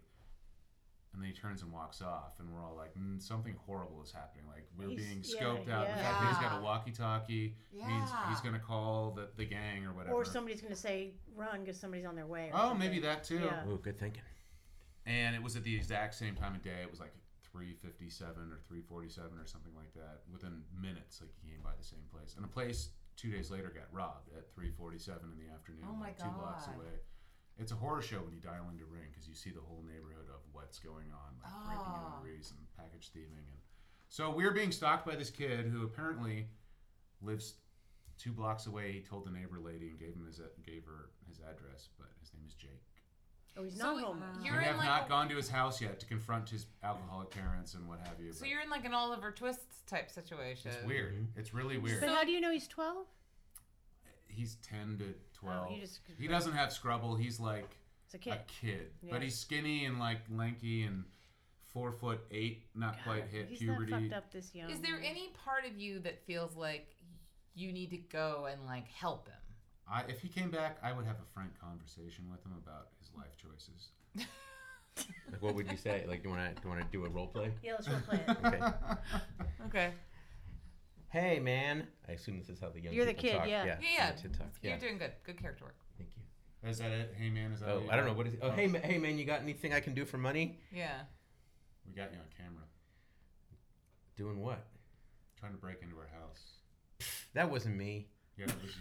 And then he turns and walks off, and we're all like, mm, something horrible is happening. Like we're He's- being yeah, scoped out. The yeah. he's got a walkie-talkie means Yeah. he's gonna call the, the gang or whatever. Or somebody's going to say run because somebody's on their way. Or oh, something. maybe that too. Yeah. Oh, good thinking. And it was at the exact same time of day. It was like 3:57 or 3:47 or something like that. Within minutes, like he came by the same place, and the place two days later got robbed at 3:47 in the afternoon, Oh my like two blocks God. away. It's a horror show when you dial into Ring because you see the whole neighborhood of what's going on, like breaking Oh. and package thieving, and so we're being stalked by this kid who apparently lives two blocks away. He told the neighbor lady and gave him his uh, gave her his address, but his name is Jake. Oh, he's So not home. you're we have like not a- gone to his house yet to confront his alcoholic parents and what have you. So you're in like an Oliver Twist type situation. it's weird. It's really weird. But how do you know he's 12? He's ten to twelve. Oh, you just he doesn't have scrubble. He's like a kid. a kid, Yeah. but he's skinny and like lanky and four foot eight, not quite hit he's puberty. not fucked up this young. Is there any part of you that feels like you need to go and like help him? I, if he came back, I would have a frank conversation with him about his life choices. Like, what would you say? Like, do you want to do you want to do a role play? Yeah, let's role play it. Okay. Okay. Hey, man. I assume this is how the young You're the people kid, talk. yeah. Yeah. Yeah, yeah. the kid. You're Yeah. doing good. Good character work. Thank you. Is that it? Hey man, is that? Oh, what I don't know got? what is. Oh, oh, hey, ma- hey, man. You got anything I can do for money? Yeah. We got you on camera. Doing what? Trying to break into our house. That wasn't me. Yeah, it was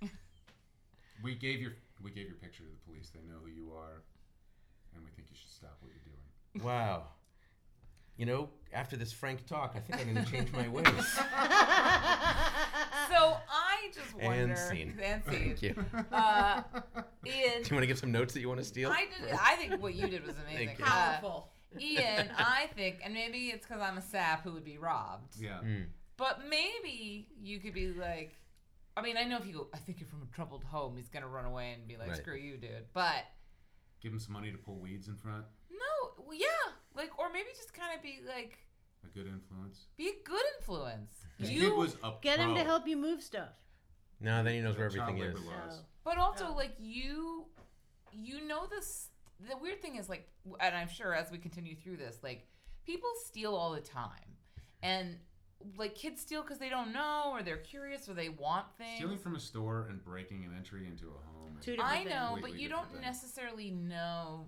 you. we gave your we gave your picture to the police. They know who you are, and we think you should stop what you're doing. Wow. You know, after this frank talk, I think I'm going to change my ways. So I just wonder. And scene. And scene. Thank you. Uh, Ian, Do you want to give some notes that you want to steal? I did. I think what you did was amazing. Thank you. Uh, Powerful. Ian, I think, and maybe it's because I'm a sap who would be robbed. Yeah. Mm. But maybe you could be like, I mean, I know if you go, I think you're from a troubled home, he's gonna run away and be like, Right. screw you, dude. But Give him some money to pull weeds in front. no, well, yeah, like, or maybe just kind of be like, A good influence. be a good influence. This You, kid was a Get him to pro. help you move stuff. No, then he knows where Child everything labor is. laws. So, but also Oh. like you, you know this. The weird thing is like, and I'm sure as we continue through this, like, people steal all the time, and like kids steal because they don't know or they're curious or they want things. Stealing from a store and breaking an entry into a home. Two different I things. know, but Completely you don't thing. necessarily know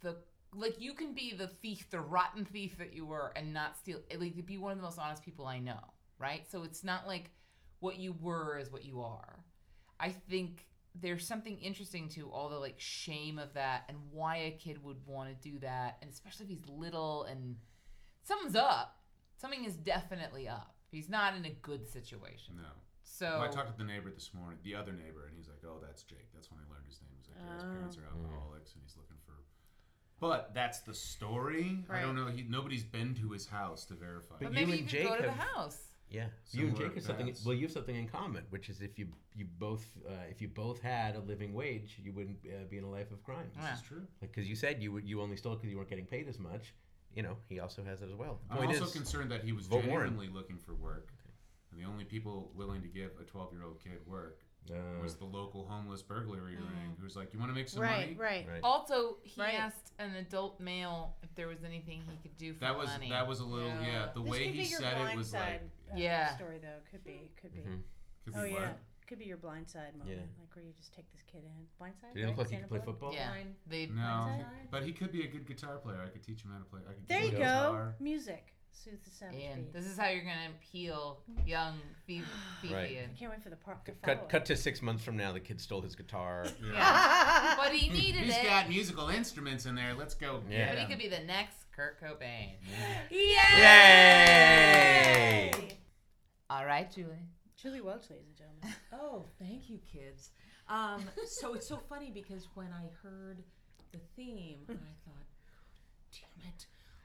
the like you can be the thief, the rotten thief that you were, and not steal. Like be one of the most honest people I know, right? So it's not like what you were is what you are. I think there's something interesting to all the like shame of that and why a kid would want to do that, and especially if he's little and something's up. Something is definitely up. He's not in a good situation. No. So Well, I talked to the neighbor this morning, the other neighbor, and he's like, "Oh, that's Jake." That's when I learned his name. He's like, "Yeah, his parents are Oh. alcoholics, and he's looking for." But that's the story. I don't know. He nobody's been to his house to verify. But but you maybe you, and could Jake go to the have- house. Yeah, you and Similar Jake have something. Well, you have something in common, which is if you you both uh, if you both had a living wage, you wouldn't uh, be in a life of crime. This Yeah. is true. Because you said you you only stole because you weren't getting paid as much. You know, he also has it as well. I'm point also is, concerned that he was vote Warren. genuinely looking for work, and the only people willing to give a 12 year old kid work uh, was the local homeless burglary ring, who's like, "You want to make some right, money?" right. right. Also, he Right. asked an adult male if there was anything he could do for That was money. that was a little yeah. Yeah. The This way he said it was side, like, uh, Yeah. story though. Could be, could be. Mhm. could be Oh what? yeah, Could be your blindside moment, Yeah. like where you just take this kid in. Blindside. Did he look like he Sandra could play Bullock? football? Yeah. Fine. They No, Blindside? but he could be a good guitar player. I could teach him how to play. I could There give you him a go. guitar. Music. Soothe the savage Ian, beast. this is how you're gonna peel young Fifi. Right. I can't wait for the part. The Cut follow-up. cut to six months from now. The kid stole his guitar. Yeah. but he needed He's it. got musical instruments in there. Let's go. Yeah. but get he could be the next Kurt Cobain. Yay! All right, Julie. Julie Welch, ladies and gentlemen. Oh, thank you, kids. Um, so it's so funny because when I heard the theme, I thought, damn it.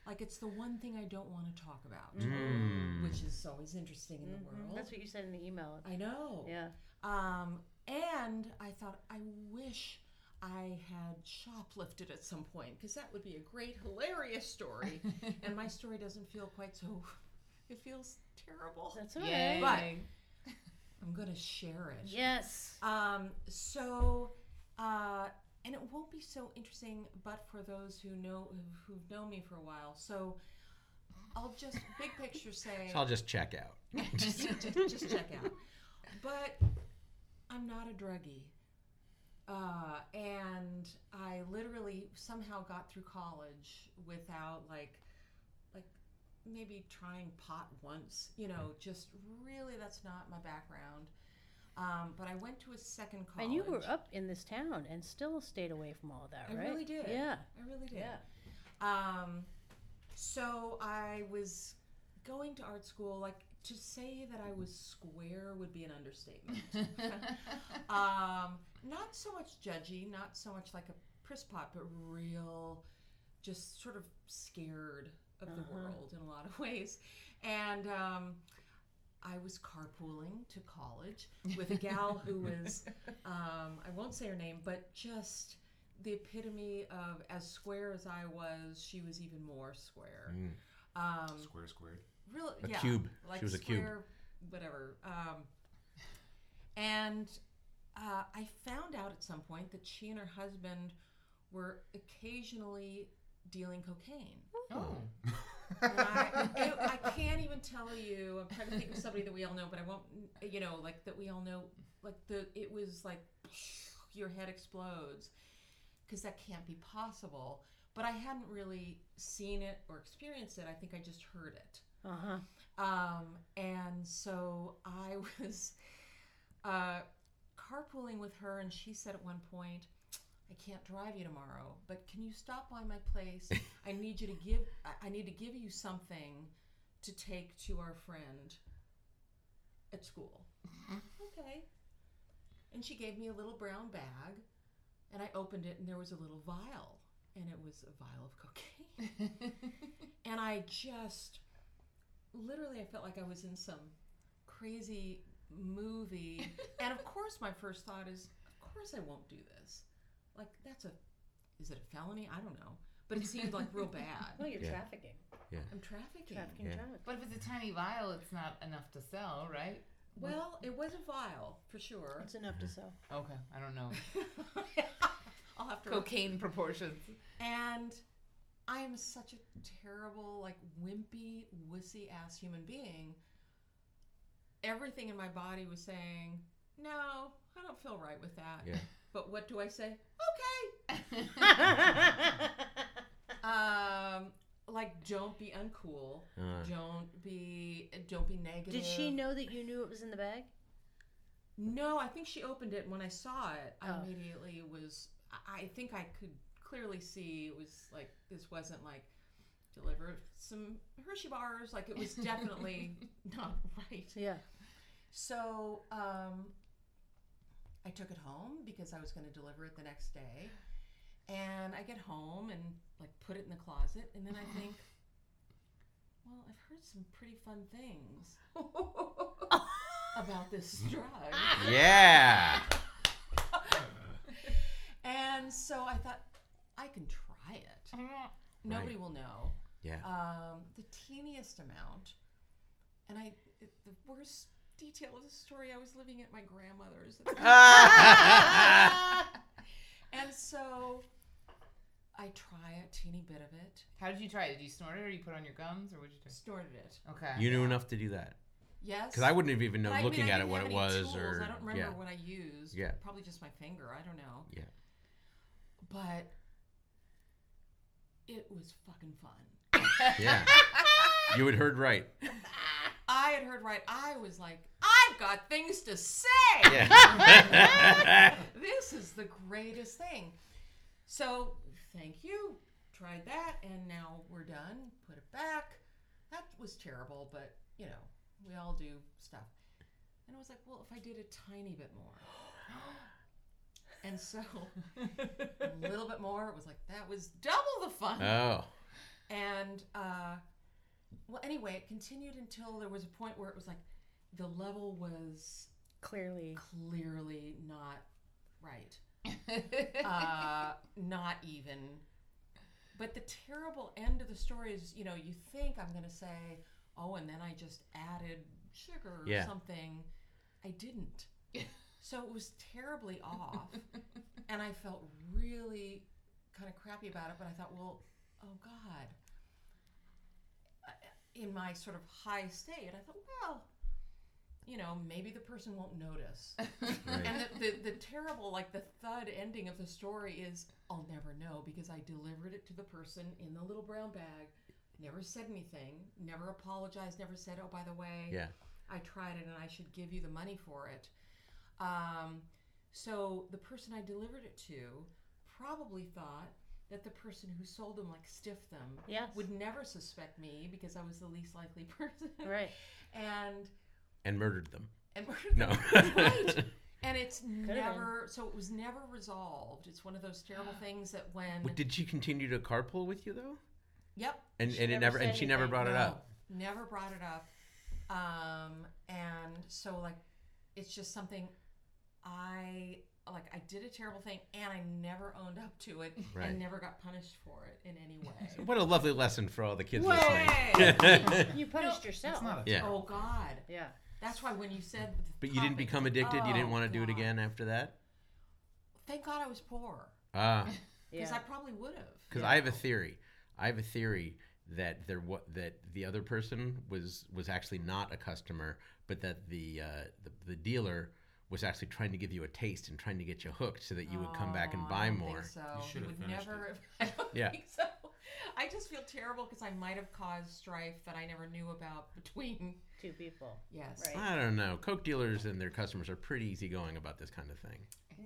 Like, it's the one thing I don't want to talk about, Mm. which is always interesting in the Mhm. world. That's what you said in the email. I know. Yeah. Um, and I thought, I wish I had shoplifted at some point because that would be a great, hilarious story. and my story doesn't feel quite so. It feels terrible. That's all Yay. right. But I'm going to share it. Yes. Um, so, uh, and it won't be so interesting, but for those who know who've known me for a while. So, I'll just big picture say, So I'll just check out. just, just, just check out. But I'm not a druggie. Uh, and I literally somehow got through college without like, like maybe trying pot once. You know, just really that's not my background. Um, but I went to a second college. And you were up in this town and still stayed away from all of that, I right? I really did. Yeah. I really did. Yeah. Um, so I was going to art school. Like to say that I was square would be an understatement. um, not so much judgy, not so much like a priss pot, but real, just sort of scared of the Uh-huh. world in a lot of ways. And um, I was carpooling to college with a gal who was, um, I won't say her name, but just the epitome of as square as I was, she was even more square. Mm. Um, Square squared. Real, A yeah, cube. She Like was a cube. Whatever. Um, and uh, I found out at some point that she and her husband were occasionally dealing cocaine. Oh. I, it, I can't even tell you. I'm trying to think of somebody that we all know, but I won't. You know, like that we all know. Like the, it was like your head explodes because that can't be possible. But I hadn't really seen it or experienced it. I think I just heard it. Uh huh. Um, and so I was uh, carpooling with her, and she said at one point, "I can't drive you tomorrow, but can you stop by my place? I need you to give. I- need to give you something to take to our friend at school." Mm-hmm. Okay. And she gave me a little brown bag, and I opened it, and there was a little vial, and it was a vial of cocaine. and I just literally I felt like I was in some crazy movie. and of course my first thought is, of course I won't do this. Like that's a is it a felony? I don't know. But it seemed like real bad. Well, you're Yeah. trafficking. Yeah. I'm trafficking. Trafficking Yeah. drugs. But if it's a tiny vial, it's not enough to sell, right? Well, it was a vial for sure. It's enough to sell. Okay, I don't know. I'll have to Cocaine proportions. And I am such a terrible, like wimpy, wussy ass human being. Everything in my body was saying, "No, I don't feel right with that." Yeah. But what do I say? Okay. Um, like don't be uncool. Uh, Don't be don't be negative. Did she know that you knew it was in the bag? No, I think she opened it when I saw it. I Oh. immediately was. I- I think I could clearly see it was like this wasn't like deliver some Hershey bars. Like it was definitely not right. Yeah. So um, I took it home because I was going to deliver it the next day. And I get home and like put it in the closet, and then I think, well, I've heard some pretty fun things about this drug. yeah. and so I thought, I can try it. Nobody will know. Yeah. Um, the teeniest amount. And I, it, the worst detail of the story, I was living at my grandmother's. and so I try a teeny bit of it, How did you try it? Did you snort it or you put it on your gums or what did you do? snorted it. Okay. you knew enough to do that. Yes. Because I wouldn't have even But known I mean, looking I at it what it was tools. or I don't remember yeah. what I used. Yeah. Probably just my finger. I don't know. Yeah. But it was fucking fun. Yeah. you had heard right. I had heard right. I was like, I've got things to say. Yeah. this is the greatest thing. So, thank you. Tried that, and now we're done. Put it back. That was terrible, but you know, we all do stuff. And I was like, well, if I did a tiny bit more. And so, a little bit more, it was like, that was double the fun. oh. And uh, well, anyway, it continued until there was a point where it was like the level was Clearly. clearly not right, uh, not even. But the terrible end of the story is, you know, you think I'm going to say, oh, and then I just added sugar or Yeah. something. I didn't. So it was terribly off. and I felt really kind of crappy about it, but I thought, well, oh God. I- In my sort of high state, I thought, well, you know, maybe the person won't notice. Right. And the, the, the terrible, like the thud ending of the story is I'll never know because I delivered it to the person in the little brown bag, never said anything, never apologized, never said, oh, by the way, Yeah. I tried it and I should give you the money for it. Um, so the person I delivered it to probably thought that the person who sold them like stiffed them Yes. would never suspect me because I was the least likely person. Right. And And murdered them. and No. right. And it's been. never so it was never resolved. It's one of those terrible things that when Well, Did she continue to carpool with you though? Yep. And She and it never never and said she never anything. brought it up. Never brought it up. Um, and so like it's just something I like I did a terrible thing and I never owned up to it Right. and never got punished for it in any way. What a lovely lesson for all the kids Way! listening. You punished It's yourself. not a Yeah. oh God. yeah. That's why when you said the but you didn't become addicted. you didn't oh, want to do it again after that. Thank God I was poor Ah, because Yeah. I probably would have. because I have a theory. I have a theory that there what that the other person was was actually not a customer, but that the uh, the, the dealer was actually trying to give you a taste and trying to get you hooked so that you would come back and Oh, buy more. So You should have would finished never. I don't Yeah. think so. I just feel terrible because I might have caused strife that I never knew about between. Two people. Yes. Right. I don't know. Coke dealers and their customers are pretty easygoing about this kind of thing.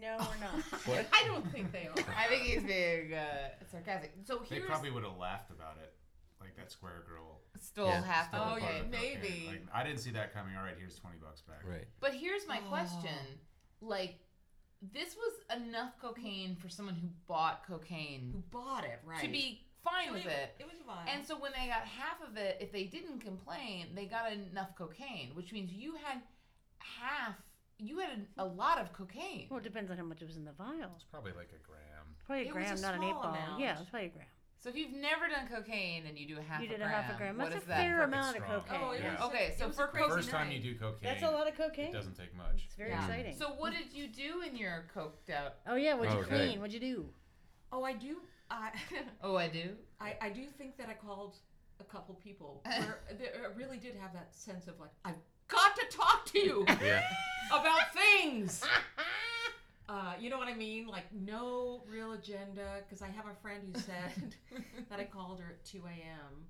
No, we're not. What? I don't think they are. I think he's being uh, sarcastic. So They here's probably would have laughed about it, like that Square Girl. still Yeah. half stole the Oh, part of the cocaine. maybe. Like, I didn't see that coming. All right, here's twenty bucks back. Right. But here's my Oh. question: like, this was enough cocaine for someone who bought cocaine Who bought it? Right. to be fine So with it, it. It was fine. And so when they got half of it, if they didn't complain, they got enough cocaine, which means you had half. You had a, a lot of cocaine. Well, it depends on how much it was in the vial. It's probably like a gram. Probably a It was gram, a not an eight small ball. amount. Yeah, it's probably a gram. So if you've never done cocaine and you do a half you a did a gram, half a gram. That's is a that? fair amount It's of cocaine. Oh, it Yeah. was- Okay, so it was for crazy First time night. you do cocaine, That's a lot of cocaine. it doesn't take much. It's very Yeah. exciting. So what did you do in your coked out? oh yeah, what'd you Oh, clean? right. What'd you do? Oh, I do. I, Oh, I do. I, I do think that I called a couple people where I really did have that sense of like I've got to talk to you Yeah. about things. Uh, you know what I mean? Like no real agenda. Because I have a friend who said that I called her at 2 a.m.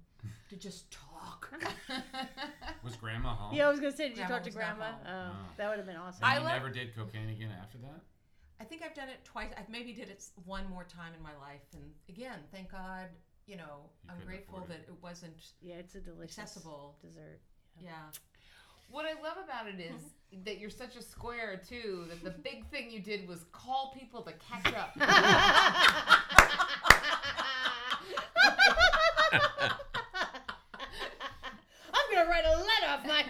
to just talk. Was Grandma home? Yeah, I was gonna say, did you talk to was not grandma? home. Oh, Oh. that would have been awesome. And I you love- never did cocaine again after that. I think I've done it twice. I maybe did it s- one more time in my life, and again, thank God. You know, You I'm couldn't grateful afford that it. it wasn't yeah, it's a delicious accessible. dessert. Yeah. What I love about it is that you're such a square too. That the big thing you did was call people to catch up. I'm gonna write a letter of my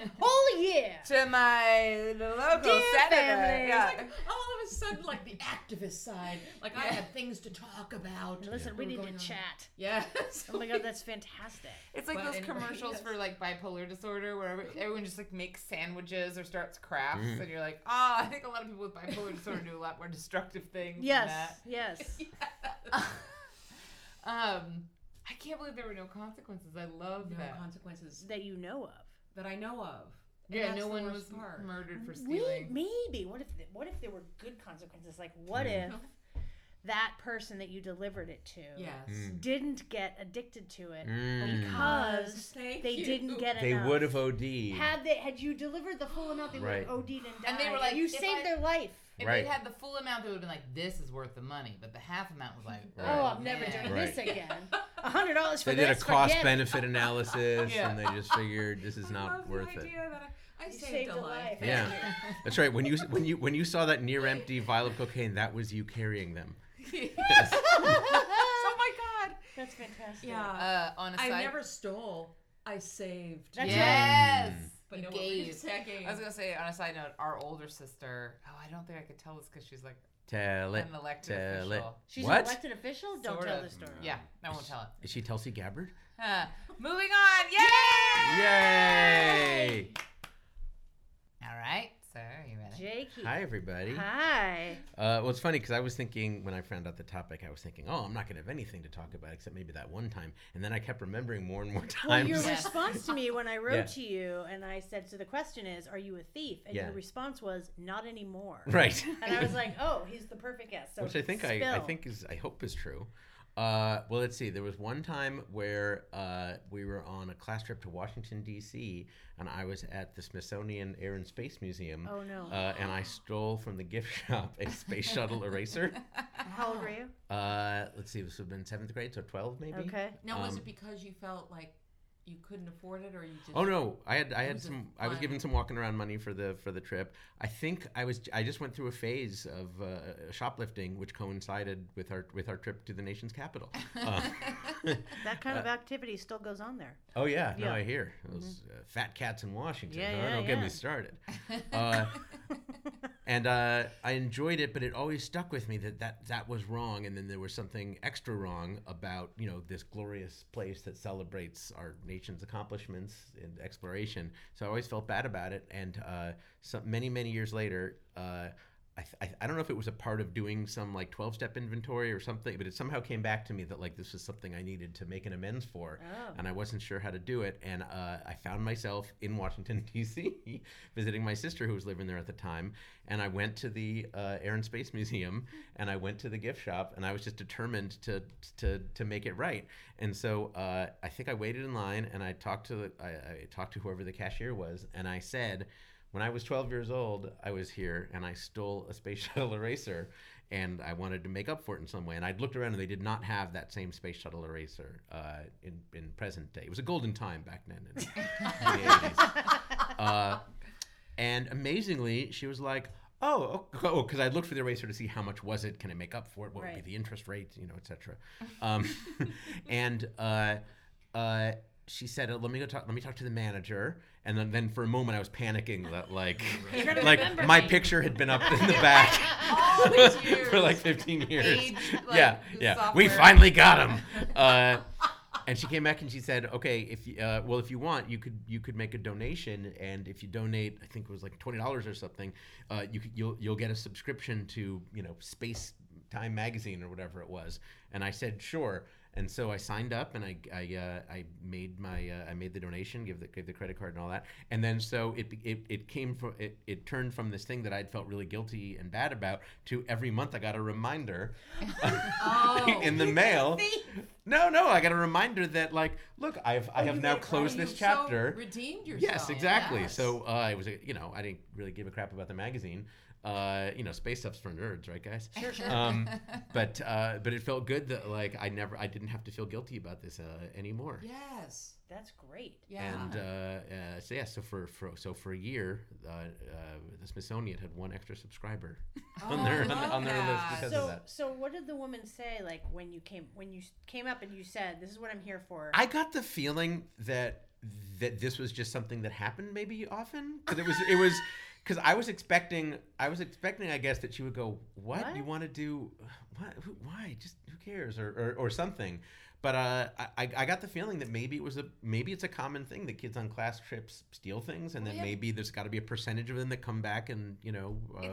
whole year. to my local Dear senator. family. Yeah. Like all of a sudden, like the activist side, like I had things to talk about. Listen, that we need to on. chat. Yes. Oh my god, that's fantastic. It's like But those anyway, commercials yes. for like bipolar disorder where everyone just like makes sandwiches or starts crafts, Mhm. and you're like, oh, I think a lot of people with bipolar disorder do a lot more destructive things. than Yes, that." yes. um, I can't believe there were no consequences. I love no that. consequences that you know of. that I know of. Yeah, no one was part. murdered for We- stealing. maybe. What if? th- What if there were good consequences? Like, what Yeah. if that person that you delivered it to Yes. Mm. didn't get addicted to it Mm. because Thank they you. didn't get it. They enough? would have OD'd. Had they had you delivered the full amount, they would have OD'd and died. And they were like, you saved I- their life. If Right. they had the full amount, they would have been like, "This is worth the money." But the half amount was like, Right. Oh, I'm never man. doing Right. this again. A hundred dollars for they did a cost benefit analysis Yeah. and they just figured this is I not love worth the it. Idea That I, I You saved, saved a a life. life. Yeah. That's right. When you when you when you saw that near empty vial of cocaine, that was you carrying them. yes. oh my god. That's fantastic. Yeah. Uh, on a I side, I never stole. I saved. That's yes, But you no, what were you gave. I was gonna say on a side note, our older sister. Oh, I don't think I could tell this because she's like Tell it. an elected Tell it. official. She's What? an elected official. Don't Sort tell of. the story. Yeah, I won't tell it. Is she Tulsi Gabbard? Uh, moving on. Yay! Yay! All right, so you ready? Jakey. Hi everybody. Hi. Uh, well, it's funny because I was thinking when I found out the topic, I was thinking, oh, I'm not going to have anything to talk about except maybe that one time, and then I kept remembering more and more times. Well, times. your response to me when I wrote Yeah. to you and I said, so the question is, are you a thief? And Yeah. your response was, not anymore. right. And I was like, oh, he's the perfect guest. So Which I think I, I think is I hope is true. Uh, well, let's see. There was one time where uh, we were on a class trip to Washington D.C. and I was at the Smithsonian Air and Space Museum. Oh no. Uh, and I stole from the gift shop a space shuttle eraser. How old were you? Uh, let's see, this would have been seventh grade, so twelve maybe. Okay. now, was um, it because you felt like you couldn't afford it, or you just? Oh no, I had I had some I was given some walking around money for the for the trip. I think I was I just went through a phase of uh, shoplifting, which coincided with our with our trip to the nation's capital. Uh, That kind of activity still goes on there. oh yeah, no, Yeah. I hear those uh, fat cats in Washington. Yeah, huh? yeah, don't get me started. And uh, I enjoyed it, but it always stuck with me that, that that was wrong, and then there was something extra wrong about you know this glorious place that celebrates our nation's accomplishments in exploration. So I always felt bad about it, and uh, some, many many years later. Uh, I, th- I, I don't know if it was a part of doing some like 12 step inventory or something, but it somehow came back to me that like this was something I needed to make an amends for Oh. and I wasn't sure how to do it. And uh, I found myself in Washington D.C. visiting my sister who was living there at the time. And I went to the uh, Air and Space Museum, and I went to the gift shop, and I was just determined to to to make it right. And so uh, I think I waited in line, and I talked to the I, I talked to whoever the cashier was, and I said. When I was 12 years old, I was here and I stole a space shuttle eraser and I wanted to make up for it in some way. And I'd looked around and they did not have that same space shuttle eraser uh, in, in present day. It was a golden time back then in, the 80s. Uh, and amazingly, she was like, oh, oh, because I looked for the eraser to see how much was it, can I make up for it, what would be the interest rate, you know, etc. Um, and uh, uh, she said, "Let me go talk. Let me talk to the manager." And then, then for a moment, I was panicking that like, like my me. picture had been up in the back All these years. for like 15 years. Age, like, yeah, yeah. We finally got him. Uh, and she came back and she said, "Okay, if you, uh, well, if you want, you could you could make a donation, and if you donate, I think it was like twenty dollars or something, uh, you could, you'll you'll get a subscription to you know Space Time magazine or whatever it was." And I said, "Sure." And so I signed up and I I, uh, I made my uh, I made the donation, give the gave the credit card and all that, and then so it it, it came from it, it turned from this thing that I'd felt really guilty and bad about to every month I got a reminder Oh. in the mail. No, no, I got a reminder that like, look, I've I Oh, have now closed this so chapter. redeemed yourself. Yes, exactly. Yes. So uh, it was, you know, I didn't really give a crap about the magazine. Uh, you know, space stuff's for nerds, right, guys? Sure, sure. Um, but uh, but it felt good that like I never, I didn't have to feel guilty about this uh, anymore. Yes. That's great. Yeah. And uh, uh, so yeah, so for, for so for a year, uh, uh, the Smithsonian had one extra subscriber Oh, on their on, on their list because So, of that. so what did the woman say? Like when you came, when you came up and you said, "This is what I'm here for." I got the feeling that that this was just something that happened maybe often because it was it was because I was expecting I was expecting I guess that she would go what, What? you want to do what? Who, why? Just who cares? Or, or or something But uh, I, I got the feeling that maybe it was a maybe it's a common thing that kids on class trips steal things, and Well, that yeah. maybe there's got to be a percentage of them that come back and you know uh,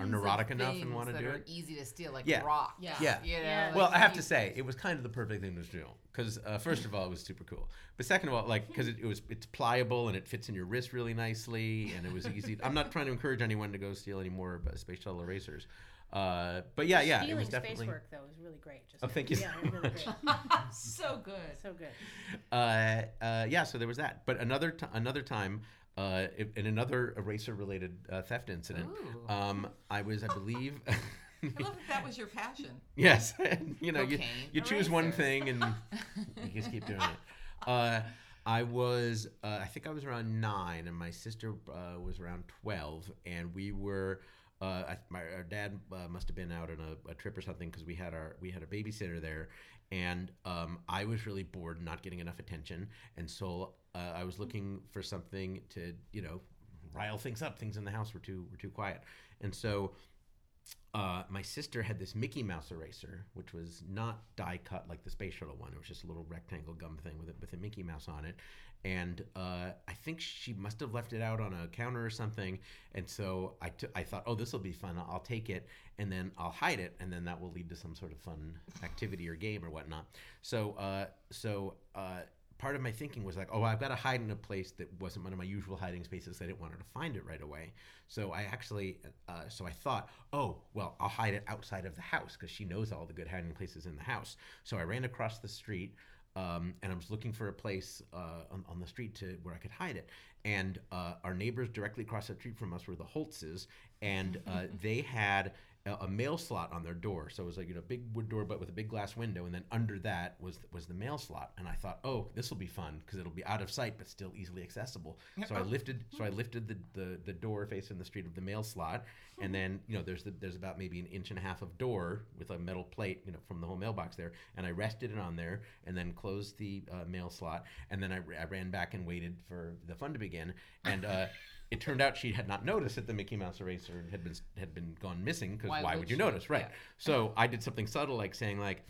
are neurotic enough and want to do are it. easy to steal, like Yeah. rocks. Yeah. Yeah. You know, Yeah. Well, I have to say, it was kind of the perfect thing to do because uh, first of all, it was super cool. But second of all, like because it, it was it's pliable and it fits in your wrist really nicely, and it was easy. I'm not trying to encourage anyone to go steal any more uh, space shuttle erasers. Uh, but yeah, yeah, Stealing it was definitely. space work though was really great. Just Oh, thank you. Yeah, it was really great. so good. so good. uh, uh, yeah, so there was that. But another t- another time, uh, in in another eraser related uh, theft incident, Ooh. um, I was, I believe. I love that that was your passion. Yes, you know, you, Cocaine you choose one thing and you just keep doing it. Uh, I was, uh, I think I was around nine, and my sister uh, was around twelve, and we were. Uh, I, my our dad uh, must have been out on a, a trip or something because we had our we had a babysitter there, and um, I was really bored, not getting enough attention, and so uh, I was looking for something to you know rile things up. Things in the house were too were too quiet, and so uh, my sister had this Mickey Mouse eraser, which was not die cut like the space shuttle one. It was just a little rectangle gum thing with it with a Mickey Mouse on it. And uh, I think she must have left it out on a counter or something. And so I I thought, oh, this will be fun. I'll take it and then I'll hide it, and then that will lead to some sort of fun activity or game or whatnot. So uh, so. Uh, Part of my thinking was like, oh, I've got to hide in a place that wasn't one of my usual hiding spaces. I didn't want her to find it right away. So I actually, uh, so I thought, oh, well, I'll hide it outside of the house because she knows all the good hiding places in the house. So I ran across the street um, and I was looking for a place uh, on, on the street to where I could hide it. And uh, our neighbors directly across the street from us were the Holtzes, and uh, they had a, mail slot on their door. So it was like you know big wood door, but with a big glass window, and then under that was was the mail slot. And I thought, oh, this will be fun because it'll be out of sight but still easily accessible. So I lifted so I lifted the, the the door facing the street of the mail slot, and then you know there's the, there's about maybe an inch and a half of door with a metal plate you know from the whole mailbox there, and I rested it on there, and then closed the uh, mail slot, and then I, I ran back and waited for the fun to begin, and. Uh, It turned out she had not noticed that the Mickey Mouse eraser had been had been gone missing because Why why, would you she? notice, right? Yeah. So I did something subtle like saying like,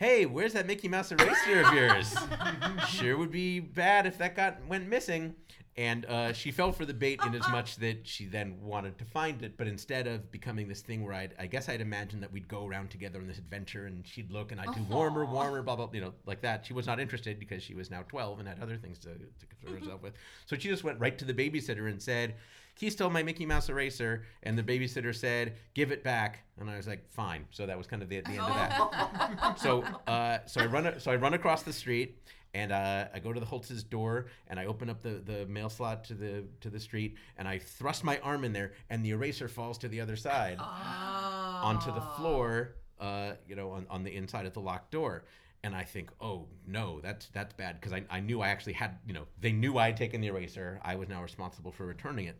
"Hey, where's that Mickey Mouse eraser of yours? sure would be bad if that got went missing." And uh, she fell for the bait in as much that she then wanted to find it, but instead of becoming this thing where I'd, I guess I'd imagine that we'd go around together on this adventure, and she'd look, and I'd do warmer, warmer, blah blah, you know, like that. She was not interested because she was now twelve and had other things to, to concern herself with. So she just went right to the babysitter and said, "He stole my Mickey Mouse eraser," and the babysitter said, "Give it back." And I was like, "Fine." So that was kind of the, the end of that so uh, so I run so I run across the street and uh, I go to the Holtz's door and I open up the, the mail slot to the to the street and I thrust my arm in there and the eraser falls to the other side onto the floor, uh, you know, on, on the inside of the locked door. And I think, oh no, that's that's bad because I, I knew I actually had, you know, they knew I had taken the eraser. I was now responsible for returning it.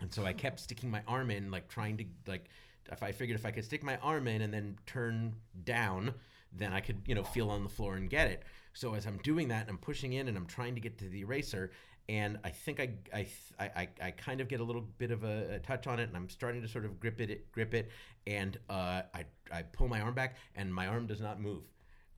And so I kept sticking my arm in, like trying to like if I figured if I could stick my arm in and then turn down, then I could, you know, feel on the floor and get it. So as I'm doing that and I'm pushing in and I'm trying to get to the eraser, and I think I I I, I, I kind of get a little bit of a, a touch on it, and I'm starting to sort of grip it, grip it, and uh, I I pull my arm back, and my arm does not move.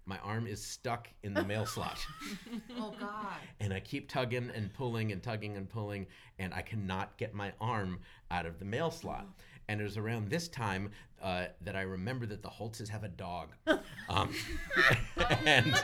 My arm is stuck in the mail slot Oh God. and I keep tugging and pulling and tugging and pulling, and I cannot get my arm out of the mail slot. And it was around this time uh, that I remember that the Holtzes have a dog, um, and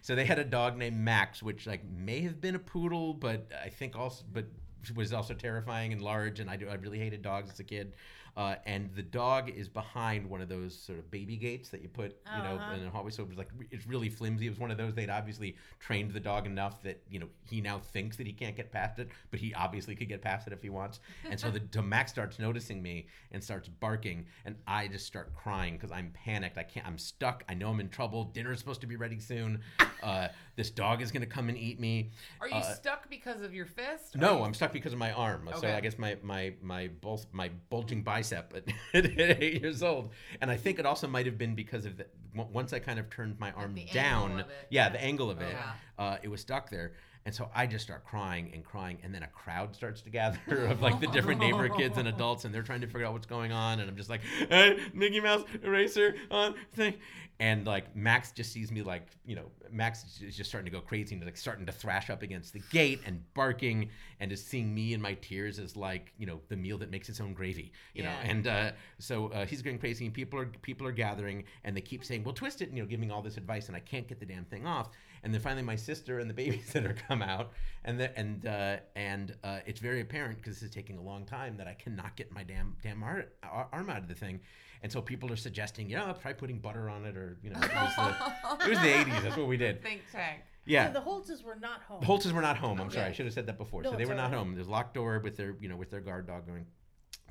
so they had a dog named Max, which like may have been a poodle, but I think also, but was also terrifying and large. And I do, I really hated dogs as a kid. Uh, and the dog is behind one of those sort of baby gates that you put, you know, Uh-huh. in the hallway. So it was like it's really flimsy. It was one of those they'd obviously trained the dog enough that you know he now thinks that he can't get past it, but he obviously could get past it if he wants. And so the so Max starts noticing me and starts barking, and I just start crying because I'm panicked. I can't. I'm stuck. I know I'm in trouble. Dinner's supposed to be ready soon. Uh, this dog is gonna come and eat me. Are you Uh, stuck because of your fist? No, you- I'm stuck because of my arm. So I guess my my my bul- my bulging bicep at, at eight years old, and I think it also might have been because of the once I kind of turned my arm down. it. Yeah, the angle of it. Yeah. Uh, it was stuck there, And so I just start crying and crying, and then a crowd starts to gather of like the different neighbor kids and adults, and they're trying to figure out what's going on. And I'm just like, hey, Mickey Mouse eraser on thing, and like Max just sees me like, you know, Max is just starting to go crazy and like starting to thrash up against the gate and barking, and is seeing me and my tears as like, you know, the meal that makes its own gravy, you know. And uh, so uh, he's going crazy, and people are people are gathering, and they keep saying, well, twist it, and you know, giving all this advice, and I can't get the damn thing off. And then finally, my sister and the babysitter come out, and the, and uh, and uh, it's very apparent because this is taking a long time that I cannot get my damn damn ar- ar- arm out of the thing. And so people are suggesting, you know, try putting butter on it, or you know, it was the, it was the '80s. That's what we did. Think tank. Yeah. So the Holtzes were not home. The Holtzes were not home. I'm Okay. sorry, I should have said that before. No, so they were not right. home. There's locked door with their, you know, with their guard dog going,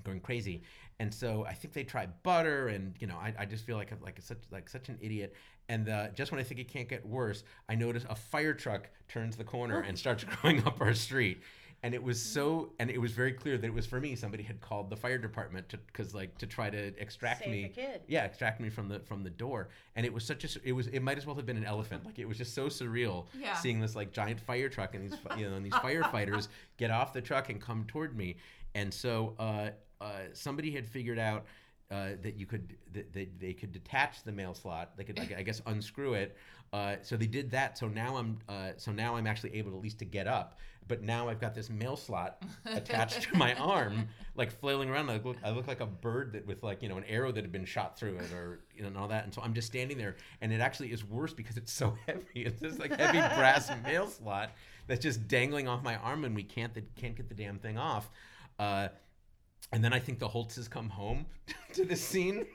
going crazy. And so I think they tried butter, and you know, I, I just feel like like such like such an idiot. And uh, just when I think it can't get worse, I notice a fire truck turns the corner and starts going up our street. And it was so, and it was very clear that it was for me. Somebody had called the fire department to, cause like to try to extract Save me. Yeah, extract me from the from the door. And it was such a, it was, it might as well have been an elephant. Like it was just so surreal Yeah. seeing this like giant fire truck and these you know and these firefighters get off the truck and come toward me and so uh, uh, somebody had figured out uh, that you could that they, they could detach the mail slot they could like, i guess unscrew it uh, so they did that so now i'm uh, so now i'm actually able at least to get up but now i've got this mail slot attached to my arm like flailing around. I look, I look like a bird that with like you know an arrow that had been shot through it or you know and all that. And so i'm just standing there and it actually is worse because it's so heavy. It's this like heavy brass mail slot that's just dangling off my arm and we can't the, can't get the damn thing off. Uh, and then i think the holtzes come home to the scene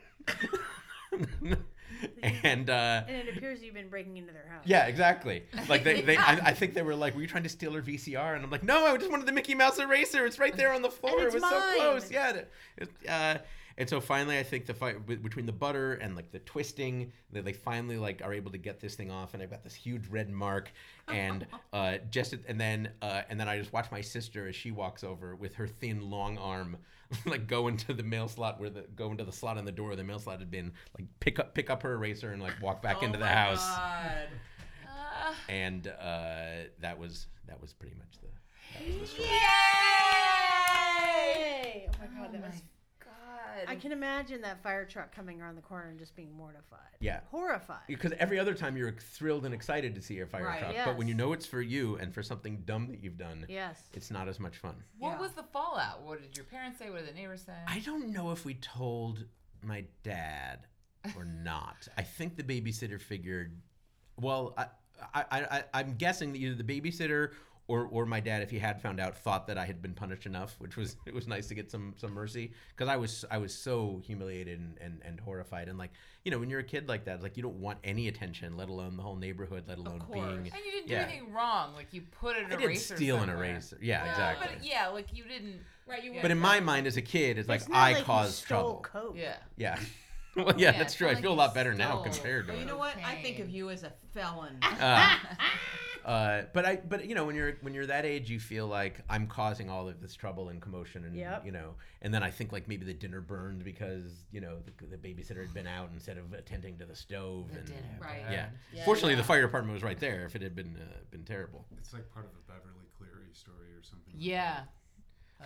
and uh, And it appears you've been breaking into their house. yeah, exactly. Like they, they I, I think they were like, "Were you trying to steal her VCR?" And I'm like, "No, I just wanted the Mickey Mouse eraser. It's right there on the floor. It was mine." so close." Yeah. it- it- uh, and so finally, I think the fight between the butter and like the twisting, that they finally like are able to get this thing off, and I've got this huge red mark, and uh, just and then uh, and then I just watch my sister as she walks over with her thin, long arm. like go into the mail slot where the go into the slot on the door where the mail slot had been like pick up pick up her eraser and like walk back Oh into the my house God. And uh, that was that was pretty much the that was the story. Yay! Oh my god, oh that my was. God. I can imagine that fire truck coming around the corner and just being mortified. Yeah. Horrified. Because every other time you're thrilled and excited to see a fire Right. truck, but when you know it's for you and for something dumb that you've done, Yes. it's not as much fun. What Yeah. was the fallout? What did your parents say? What did the neighbors say? I don't know if we told my dad or not. I think the babysitter figured. Well, I, I, I, I'm guessing that either the babysitter or, or my dad, if he had found out, thought that I had been punished enough, which was it was nice to get some some mercy because I was I was so humiliated and, and, and horrified and like you know when you're a kid like that, like you don't want any attention, let alone the whole neighborhood, let alone course. being. and you didn't do anything wrong. Like you put an I didn't eraser. steal an eraser. Yeah, No, exactly. But yeah, like you didn't. Right, you Yeah. But in my mind as a kid, it's like not I like you caused stole trouble. Coke. Yeah. Yeah. well, yeah, Yeah, that's true. I not like feel a lot better now compared to Well, you know what? I think of you as a felon. Uh, uh, but I, but you know, when you're when you're that age, you feel like I'm causing all of this trouble and commotion, and Yep. you know, and then I think like maybe the dinner burned because you know the, the babysitter had been out instead of attending to the stove, The and dinner Right. burned. yeah. Yeah, Fortunately, yeah. the fire department was right there. If it had been uh, been terrible, It's like part of a Beverly Cleary story or something. like Yeah.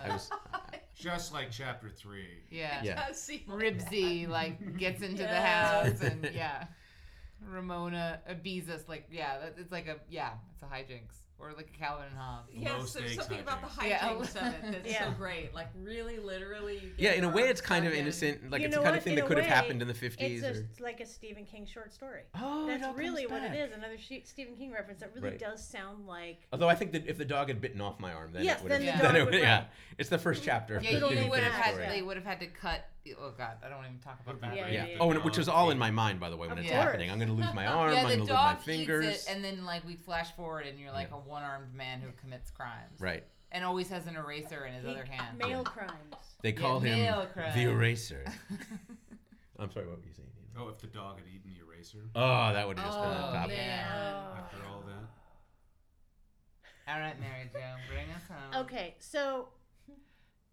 I was. Just like chapter three. Yeah. Yeah. Ribsy like gets into the house and yeah. Ramona and Beezus like yeah, that, it's like a yeah, it's a hijinks or like a Calvin and Hobbes. Low Yes, there's stakes something about the hijinks. Yeah. of it that's Yeah. so great. Like really, literally. Yeah, in a way, it's kind of in. innocent. Like You it's the kind what? of thing In that a could have happened in the It's fifties. a, Or... it's like a Stephen King short story. Oh, it all That's really comes what it back. is. Another Stephen King reference that really Right. does sound like. Although I think that if the dog had bitten off my arm, then Yes, it would have. then the then it would- yeah, it's the first chapter. of Yeah, the you would have had they would have had to cut oh god, I don't want to even talk about that. Yeah, Yeah, Yeah. yeah, Oh, yeah. and which is all in my mind, by the way, when Of it's course. happening. I'm going to lose my arm. yeah, I'm going the to lose my dog fingers. eats it, and then like we flash forward, and you're like Yeah. a one-armed man who commits crimes, right. and always has an eraser in his He- other hand. Male crimes. They Yeah, call him crime. the eraser. I'm sorry, what were you saying? Nina? Oh, if the dog had eaten the eraser Oh, that would have just been Oh, on top. man. Oh. after all that. All right, Mary Jo, bring us home. Okay, so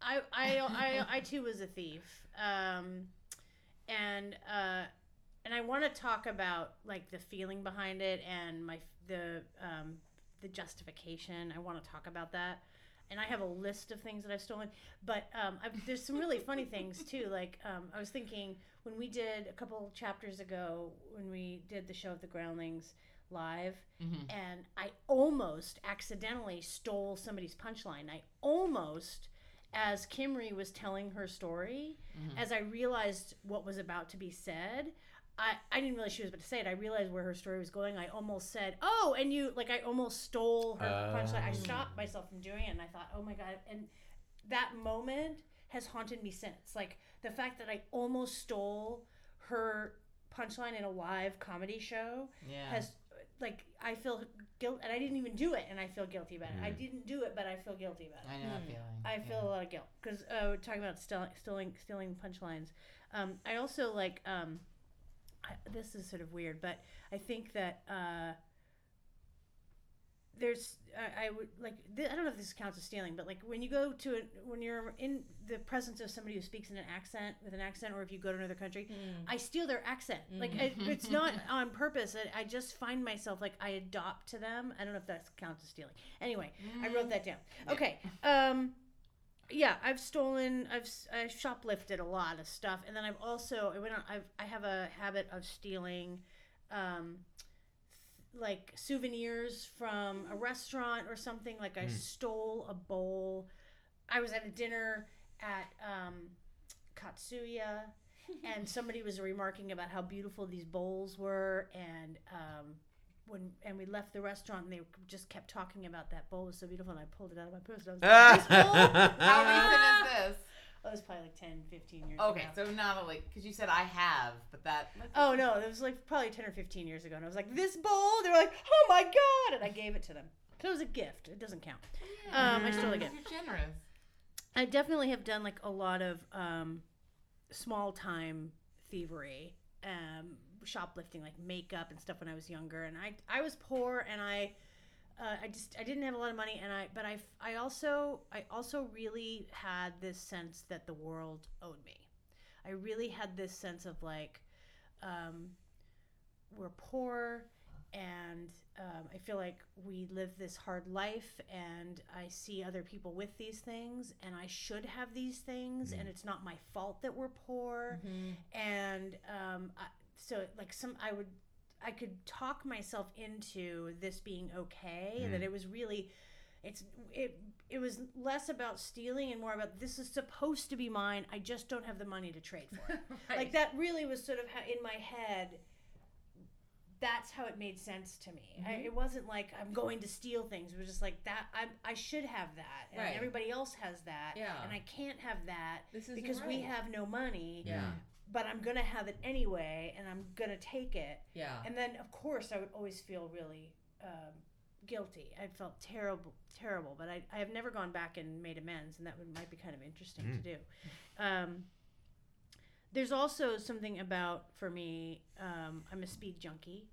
I I I, I too was a thief, um, and uh, and I want to talk about like the feeling behind it and my the um, the justification. I want to talk about that. And I have a list of things that I've stolen, but um, I've, there's some really funny things too. Like um, I was thinking when we did a couple chapters ago when we did the show of the Groundlings live, Mhm. and I almost accidentally stole somebody's punchline. I almost, as Kimry was telling her story, Mhm. as I realized what was about to be said, I, I didn't realize she was about to say it. I realized where her story was going. I almost said, "Oh," and you like I almost stole her punchline. I Oh. stopped myself from doing it, and I thought, "Oh my god!" And that moment has haunted me since. Like the fact that I almost stole her punchline in a live comedy show Yeah. has like I feel guilt, and I didn't even do it, and I feel guilty about it. I Mm. didn't do it, but I feel guilty about it. I know that feeling. I feel Yeah. a lot of guilt because uh, we're talking about stealing, stealing, stealing punchlines. Um, I also like um, I, this is sort of weird, but I think that uh, there's I, I would like th- I don't know if this counts as stealing, but like when you go to a, when you're in the presence of somebody who speaks in an accent with an accent, or if you go to another country, I steal their accent. Like it, it's not on purpose. I, I just find myself like I adopt to them. I don't know if that counts as stealing. Anyway, I wrote that down. Okay. Um, yeah, I've stolen. I've I've shoplifted a lot of stuff, and then I've also I went on. I've I have a habit of stealing. Um, like souvenirs from a restaurant or something like i stole a bowl. I was at a dinner at um, katsuya and somebody was remarking about how beautiful these bowls were and um, when and we left the restaurant and they just kept talking about that bowl was so beautiful and i pulled it out of my purse and i was like this bowl? How recent is this? That was probably like 10 15 years ago. Okay, ago so not like because you said I have, but that. Oh no, it was like probably ten or fifteen years ago, and I was like, "This bowl." They were like, "Oh my god!" and I gave it to them. So it was a gift. It doesn't count. Um, I still a gift. You're generous. I definitely have done like a lot of um, small time thievery, um, shoplifting, like makeup and stuff when I was younger, and I I was poor and I. Uh, I just I didn't have a lot of money and I but I I also I also really had this sense that the world owed me. I really had this sense of like um, we're poor and um, I feel like we live this hard life and I see other people with these things and I should have these things and it's not my fault that we're poor. And um, I, so like some I would I could talk myself into this being okay and that it was really it's it it was less about stealing and more about this is supposed to be mine I just don't have the money to trade for it. Like that really was sort of how, in my head that's how it made sense to me. I, mm-hmm. it wasn't like i'm going to steal things it was just like that i, I should have that and Right. everybody else has that Yeah. and i can't have that This because we have no money. Yeah. But i'm gonna have it anyway and i'm gonna take it. Yeah. and then of course i would always feel really um, guilty. I felt terrible terrible but I, I have never gone back and made amends and that would, might be kind of interesting to do. Um, there's also something about for me um, i'm a speed junkie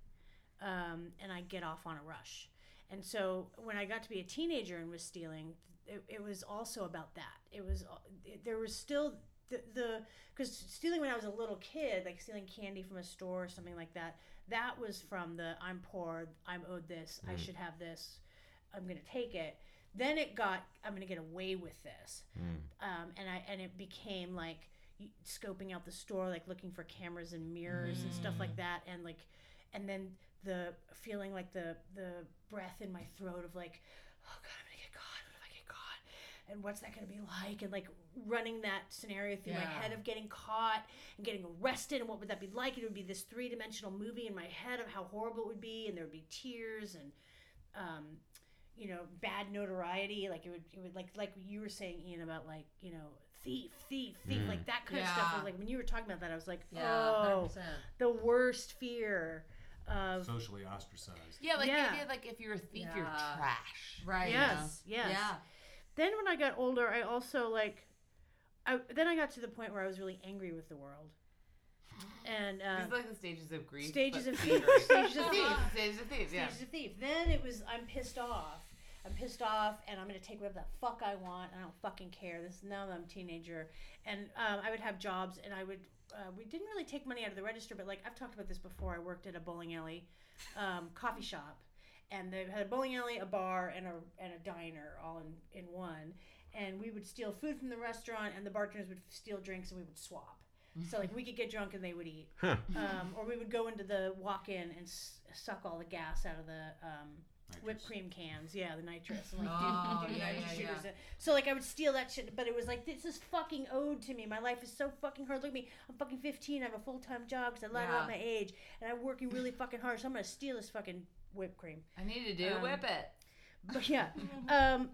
um, and i get off on a rush. And so when i got to be a teenager and was stealing it, it was also about that. It was it, there was still the the because stealing when i was a little kid like stealing candy from a store or something like that that was from the i'm poor i'm owed this i mm. should have this i'm going to take it. Then it got i'm going to get away with this. Mm. Um, and I and it became like scoping out the store, like looking for cameras and mirrors and stuff like mm. that, and like, and then the feeling like the the breath in my throat of like, oh god, I'm gonna get caught. What if I get caught? And what's that gonna be like? And like running that scenario through my head of getting caught and getting arrested, and what would that be like? It would be this three dimensional movie in my head of how horrible it would be, and there would be tears and. Um, you know, bad notoriety. Like it would, it would like like you were saying, Ian, about like you know, thief, thief, thief, like that kind of stuff. Was like when you were talking about that, I was like, Yeah. oh, 100%. the worst fear of Socially ostracized. Yeah, like Yeah. the idea, like if you're a thief, you're trash. Right. yes, yes. Yeah. Then when I got older, I also like, I then I got to the point where I was really angry with the world, and uh, are like the stages of grief. stages of thief, stages of thief. stages of thieves. Yeah. Stages of thief. Then it was I'm pissed off. I'm pissed off, and I'm gonna take whatever the fuck I want. I don't fucking care. This now that I'm a teenager, and um, I would have jobs, and I would. Uh, we didn't really take money out of the register, but like I've talked about this before. I worked at a bowling alley, um, coffee shop, and they had a bowling alley, a bar, and a and a diner all in in one. And we would steal food from the restaurant, and the bartenders would steal drinks, and we would swap. So like we could get drunk and they would eat, Huh. um, or we would go into the walk-in and s- suck all the gas out of the um, whipped cream cans. Yeah, the nitrous. And, like, Oh, do, do yeah, nitrous yeah, shooters. yeah. So like I would steal that shit, but it was like this is fucking owed to me. My life is so fucking hard. Look at me. I'm fucking 15. I have a full time job because I lied about my age, and I'm working really fucking hard. So I'm gonna steal this fucking whipped cream. I need to do Um, whip it. But yeah, um,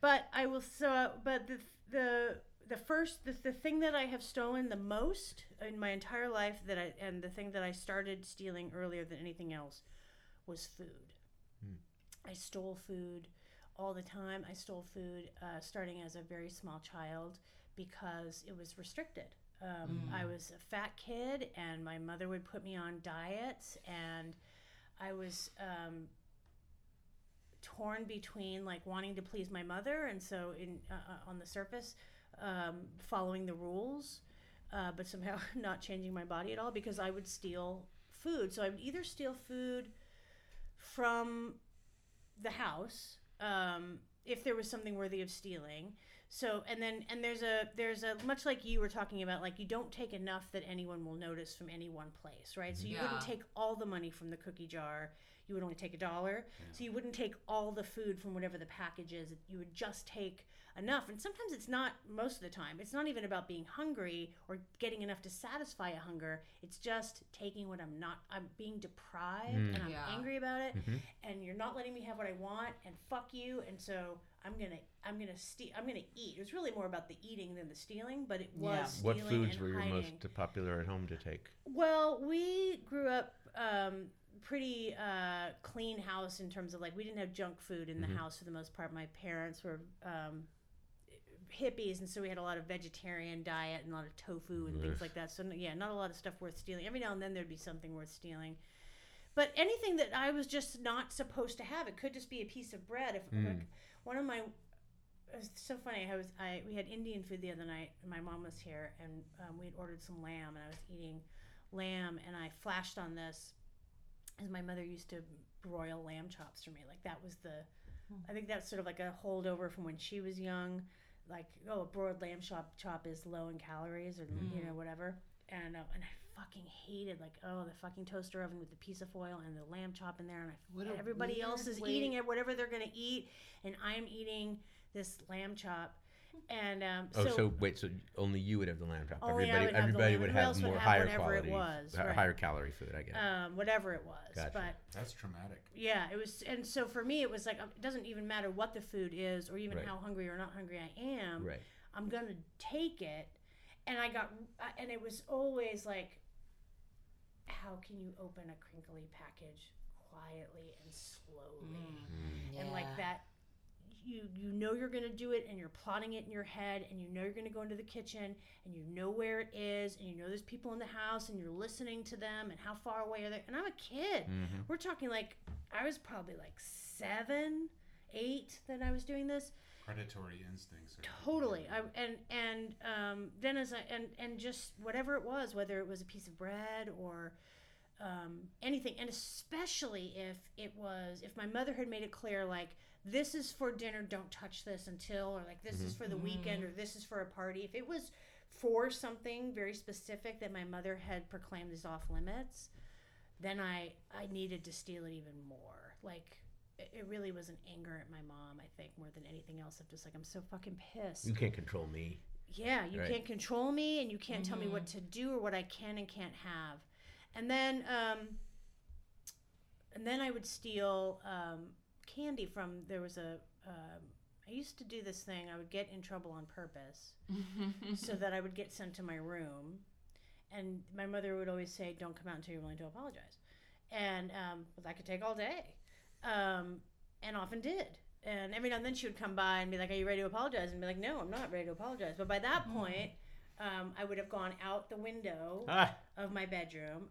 but I will. So, uh, but the the the first the, the thing that I have stolen the most in my entire life that I and the thing that I started stealing earlier than anything else was food. I stole food all the time. I stole food uh, starting as a very small child because it was restricted. Um, I was a fat kid, and my mother would put me on diets, and I was um, torn between like wanting to please my mother, and so in uh, uh, on the surface, um, following the rules, uh, but somehow not changing my body at all because I would steal food. So I would either steal food from the house um, if there was something worthy of stealing. So and then and there's a there's a much like you were talking about like you don't take enough that anyone will notice from any one place, right? So you mm-hmm. wouldn't take all the money from the cookie jar. You would only take a dollar. So you wouldn't take all the food from whatever the package is. You would just take enough. And sometimes it's not most of the time. It's not even about being hungry or getting enough to satisfy a hunger. It's just taking what I'm not I'm being deprived and I'm Yeah. angry about it Mhm. and you're not letting me have what I want and fuck you and so I'm going to I'm going to steal I'm going to eat. It was really more about the eating than the stealing, but it was Yeah. stealing What foods and were your hiding. most popular at home to take? Well, we grew up um, pretty uh, clean house in terms of like we didn't have junk food in the Mhm. house for the most part. My parents were um, hippies, and so we had a lot of vegetarian diet and a lot of tofu and things like that. So yeah, not a lot of stuff worth stealing. Every now and then there'd be something worth stealing. But anything that I was just not supposed to have, it could just be a piece of bread. If Mm. like, one of my it was so funny. I was I we had Indian food the other night, and my mom was here, and um, we had ordered some lamb, and I was eating lamb, and I flashed on this, as my mother used to broil lamb chops for me. Like that was the, I think that's sort of like a holdover from when she was young. Like oh, a broiled lamb chop chop is low in calories, or you know whatever. And uh, and I fucking hated like oh the fucking toaster oven with the piece of foil and the lamb chop in there, and I What everybody else is way- eating it whatever they're gonna eat, and I'm eating this lamb chop. And um, Oh, so, so, wait, so only you would have the lamb chop. Only I everybody would have the everybody lamb. would Who have else would more have higher whatever it quality, was, right. higher calorie food, I guess. um, whatever it was, Gotcha. but That's traumatic. yeah, it was. And so for me, it was like um, it doesn't even matter what the food is, or even Right. how hungry or not hungry I am. right. I'm gonna take it, and I got, and it was always like, how can you open a crinkly package quietly and slowly, Mm. and like that. You, you know you're gonna do it and you're plotting it in your head and you know you're gonna go into the kitchen and you know where it is and you know there's people in the house and you're listening to them and how far away are they and I'm a kid Mhm. we're talking like I was probably like seven, eight that I was doing this. Predatory instincts. Are Totally. I and and um, then as I and and just whatever it was, whether it was a piece of bread or um, anything, and especially if it was if my mother had made it clear like this is for dinner, don't touch this until, or like this is for the weekend, or this is for a party. If it was for something very specific that my mother had proclaimed as off limits, then I I needed to steal it even more. Like it, it really was an anger at my mom. I think more than anything else. I'm just like I'm so fucking pissed. You can't control me. Yeah, you Right. can't control me, and you can't tell me what to do or what I can and can't have. And then, um, and then I would steal um, candy from. There was a. Um, I used to do this thing. I would get in trouble on purpose, so that I would get sent to my room, and my mother would always say, "Don't come out until you're willing to apologize," and um, but that could take all day, um, and often did. And every now and then she would come by and be like, "Are you ready to apologize?" And be like, "No, I'm not ready to apologize." But by that point, um, I would have gone out the window Ah, of my bedroom,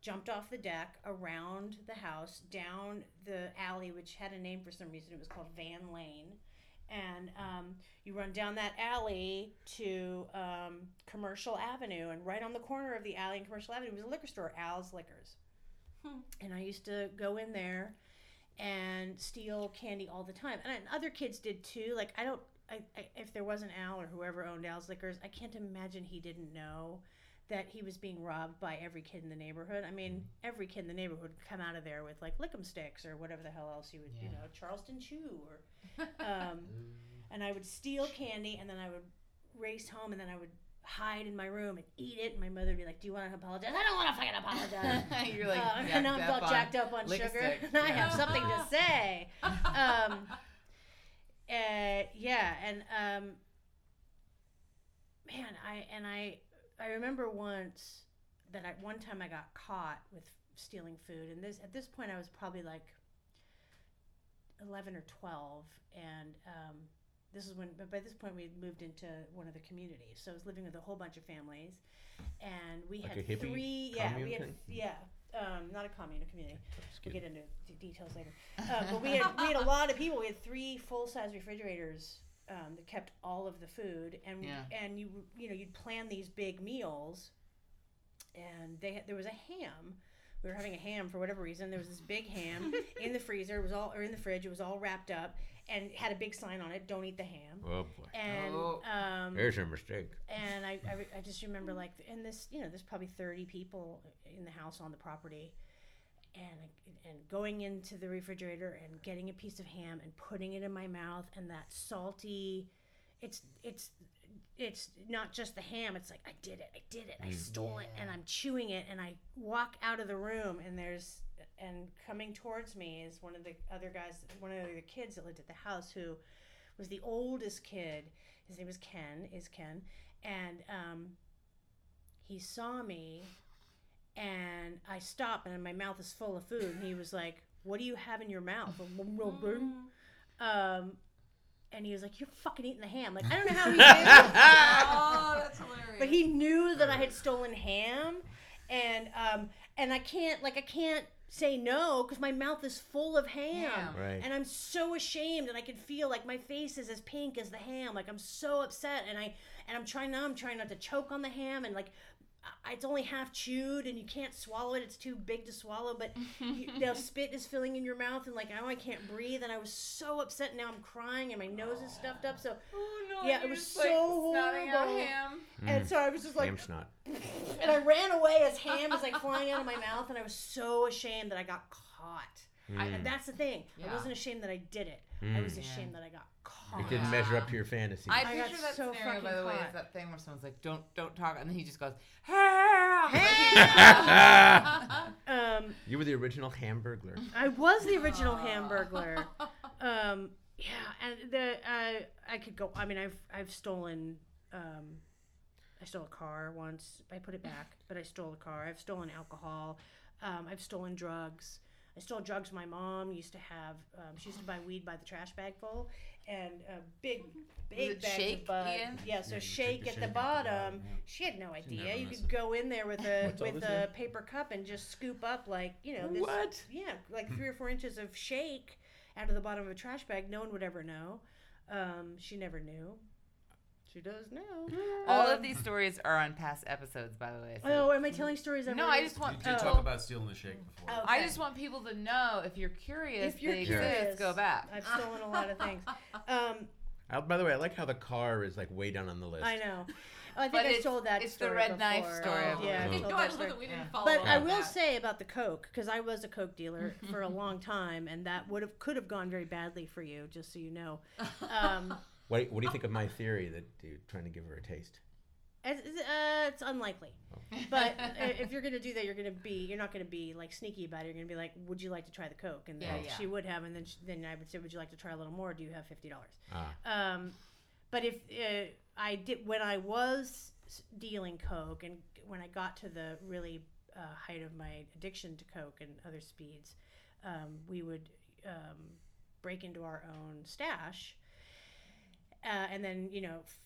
jumped off the deck, around the house, down the alley, which had a name for some reason. It was called Van Lane. And um, you run down that alley to um, Commercial Avenue, and right on the corner of the alley and Commercial Avenue was a liquor store, Al's Liquors. And I used to go in there and steal candy all the time. And other kids did too. Like I don't, I, I, if there wasn't Al or whoever owned Al's Liquors, I can't imagine he didn't know that he was being robbed by every kid in the neighborhood. I mean, every kid in the neighborhood would come out of there with like lick'em sticks or whatever the hell else you would, you know, Charleston Chew or, um, and I would steal candy and then I would race home and then I would hide in my room and eat it. And my mother would be like, "Do you want to apologize?" I don't want to fucking apologize. You're like, jacked now I'm all jacked up on sugar, stick. and I have something to say. Um, uh, yeah, and um, man, I and I I remember once that I one time I got caught with stealing food, and this at this point I was probably like eleven or twelve, and um, this is when but by this point we had moved into one of the communities, so I was living with a whole bunch of families, and we Like had a hippie three yeah we commune had thing? yeah um, not a commune a community. We'll get into details later. Uh, but we had we had a lot of people. We had three full size refrigerators um, that kept all of the food, and Yeah. and you you know you'd plan these big meals, and they had, there was a ham. We were having a ham for whatever reason. There was this big ham in the freezer. It was all or in the fridge. It was all wrapped up and had a big sign on it: "Don't eat the ham." Oh boy. And Oh. um, There's your mistake. and I, I, I just remember like and this you know there's probably 30 people in the house on the property and and going into the refrigerator and getting a piece of ham and putting it in my mouth and that salty it's it's it's not just the ham it's like i did it i did it i stole it and i'm chewing it and i walk out of the room and there's and coming towards me is one of the other guys one of the other kids that lived at the house who was the oldest kid. His name was ken is ken. And um, he saw me and i stop and my mouth is full of food and he was like what do you have in your mouth um, and he was like you're fucking eating the ham like i don't know how he did it oh, that's hilarious. but he knew that I had stolen ham, and um, and I can't like I can't say no because my mouth is full of ham, Ham. Right. and I'm so ashamed, and I can feel like my face is as pink as the ham, like I'm so upset, and I and I'm trying now, I'm trying not to choke on the ham, and like. I- It's only half chewed, and you can't swallow it. It's too big to swallow. But you, the spit is filling in your mouth, and like now I can't breathe. And I was so upset. Now I'm crying, and my nose is stuffed up. So, Oh no! Yeah, it was just, like, so out horrible. ham. and so I was just like, Ham snot. and I ran away as ham is like flying out of my mouth, and I was so ashamed that I got caught. Mm. And that's the thing. I wasn't ashamed that I did it. I was Yeah. ashamed that I got caught. It didn't Yeah. measure up to your fantasy. I I got picture that so scenario, by fucking the way, caught. is that thing where someone's like, "Don't, don't talk," and then he just goes, "Ham." Um, you were the original Hamburglar. I was the original Hamburglar. Um, yeah, and the uh, I could go. I mean, I've I've stolen. Um, I stole a car once. I put it back, but I stole a car. I've stolen alcohol. Um, I've stolen drugs. I stole drugs. My mom used to have. Um, she used to buy weed by the trash bag full, and a big, big it bags shake, of bud. Ian? Yeah, so Yeah, shake took the at shake the at the bottom. bottom, yeah. She had no idea. You miss could go in there with a What's with a here? paper cup and just scoop up like you know this What? yeah, like three or four inches of shake out of the bottom of a trash bag. No one would ever know. Um, she never knew. She does now. All Um, of these stories are on past episodes, by the way. so- Oh, am I telling stories? I've no, already- I just You want. did Oh. talk about stealing the shake before. Oh. I just want people to know if you're curious, If you're they curious, exist, go back. I've stolen a lot of things. Um, I, by the way, I like how the car is like way down on the list. I know. I think But I it's- told that it's the story red knife before. story, I Oh, yeah, believe. I've told God, that look story. that we didn't Yeah. follow But up I on will that. say about the Coke, because I was a Coke dealer for a long time, and that would have could have gone very badly for you, just so you know. Um, What, what do you think of my theory that you're trying to give her a taste? it's, it's, uh, it's unlikely, but uh, if you're gonna do that, you're gonna be you're not gonna be like sneaky about it. You're gonna be like, "Would you like to try the Coke?" And then Yeah, yeah. she would have, and then sh then I would say, "Would you like to try a little more? Do you have fifty dollars?" Ah. Um, but if uh, I did when I was dealing coke and when I got to the really uh, height of my addiction to coke and other speeds, um, we would um, break into our own stash, uh, and then you know. F-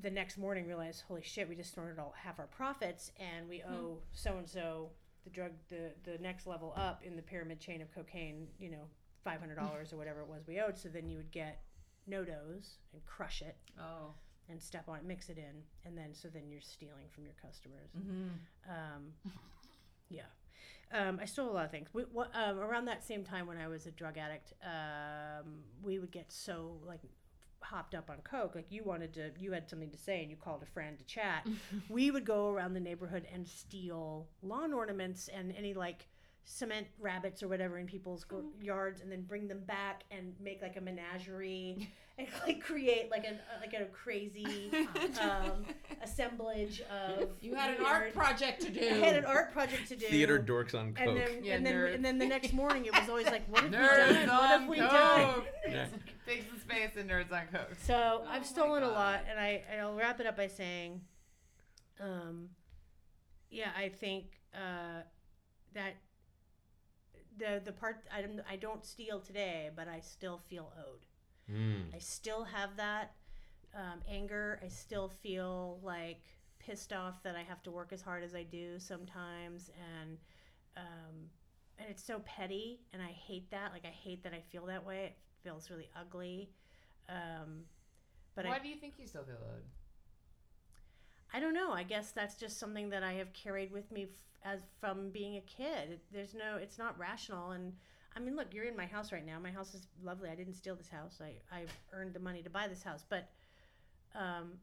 the next morning, realize, holy shit, we just snorted all half our profits, and we owe so and so the drug, the the next level up in the pyramid chain of cocaine. You know, five hundred dollars or whatever it was we owed. So then you would get NoDoz and crush it Oh. and step on it, mix it in, and then so then you're stealing from your customers. Mm-hmm. Um, Yeah. Um, I stole a lot of things. We, what, um, around that same time when I was a drug addict, um, we would get so like hopped up on coke. Like you wanted to, you had something to say, and you called a friend to chat. we would go around the neighborhood and steal lawn ornaments and any like cement rabbits or whatever in people's gr- mm-hmm. yards, and then bring them back and make like a menagerie and like create like a like a crazy um, assemblage of. You had an art project to do. I had an art project to do. Theater dorks on coke. And then, Yeah, and then, nerds. and then the next morning, it was always like, "What have Nerds we done? What have on we coke. done?" Yeah. Takes the space and nerds on coke. So Oh I've stolen a lot, and I I'll wrap it up by saying, um, yeah, I think uh, that the the part I don't I don't steal today, but I still feel owed. Mm. I still have that um, anger. I still feel like pissed off that I have to work as hard as I do sometimes, and um, and it's so petty, and I hate that. Like I hate that I feel that way. It feels really ugly. Um, but Why I, do you think you still feel owed? I don't know. I guess that's just something that I have carried with me f- as from being a kid. There's no, it's not rational. And I mean, look, you're in my house right now. My house is lovely. I didn't steal this house. I I've earned the money to buy this house. But um,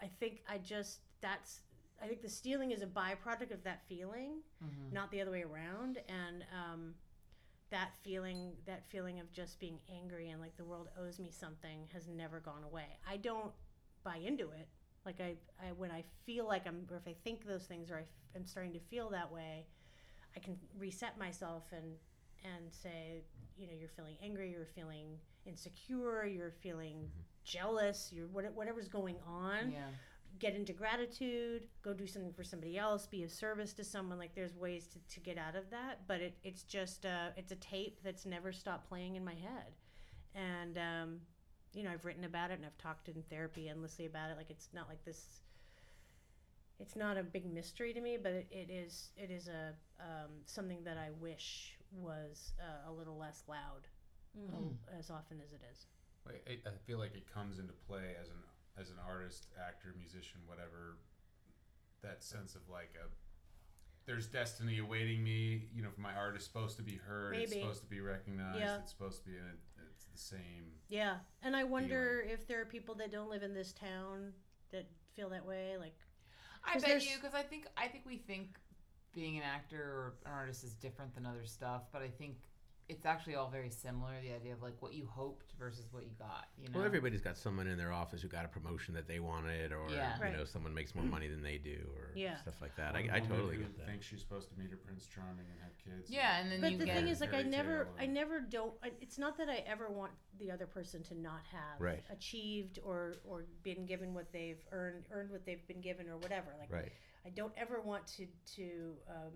I think I just that's I think the stealing is a byproduct of that feeling, Mm-hmm. not the other way around. And um, that feeling, that feeling of just being angry and like the world owes me something has never gone away. I don't buy into it. Like I, I when I feel like I'm, or if I think those things, or I f- am starting to feel that way, I can reset myself and and say, you know, you're feeling angry, you're feeling insecure, you're feeling jealous, you're what, whatever's going on Yeah. get into gratitude, go do something for somebody else, be of service to someone. Like there's ways to, to get out of that, but it, it's just uh, it's a tape that's never stopped playing in my head, and um, you know I've written about it and I've talked in therapy endlessly about it. Like it's not like this. It's not a big mystery to me, but it, it is it is a um, something that I wish was uh, a little less loud Mm. as often as it is. Like, I, I feel like it comes into play as an as an artist, actor, musician, whatever. That sense of like a there's destiny awaiting me. You know, my art is supposed to be heard. It's supposed to be recognized. Yeah. It's supposed to be. In it's the same. Yeah, and I wonder if there are people that don't live in this town that feel that way. Like, I bet you because I think I think we think being an actor or an artist is different than other stuff, but I think it's actually all very similar. The idea of like what you hoped versus what you got. You know. Well, everybody's got someone in their office who got a promotion that they wanted, or Yeah. you know, someone makes more money than they do, or Yeah. stuff like that. One I, I woman totally who get that. Thinks she's supposed to meet her Prince Charming and have kids. yeah, and then but you the get thing is, like, I never, I never don't. I- It's not that I ever want the other person to not have Right. achieved or or been given what they've earned, earned what they've been given, or whatever. Like, Right. I don't ever want to to um,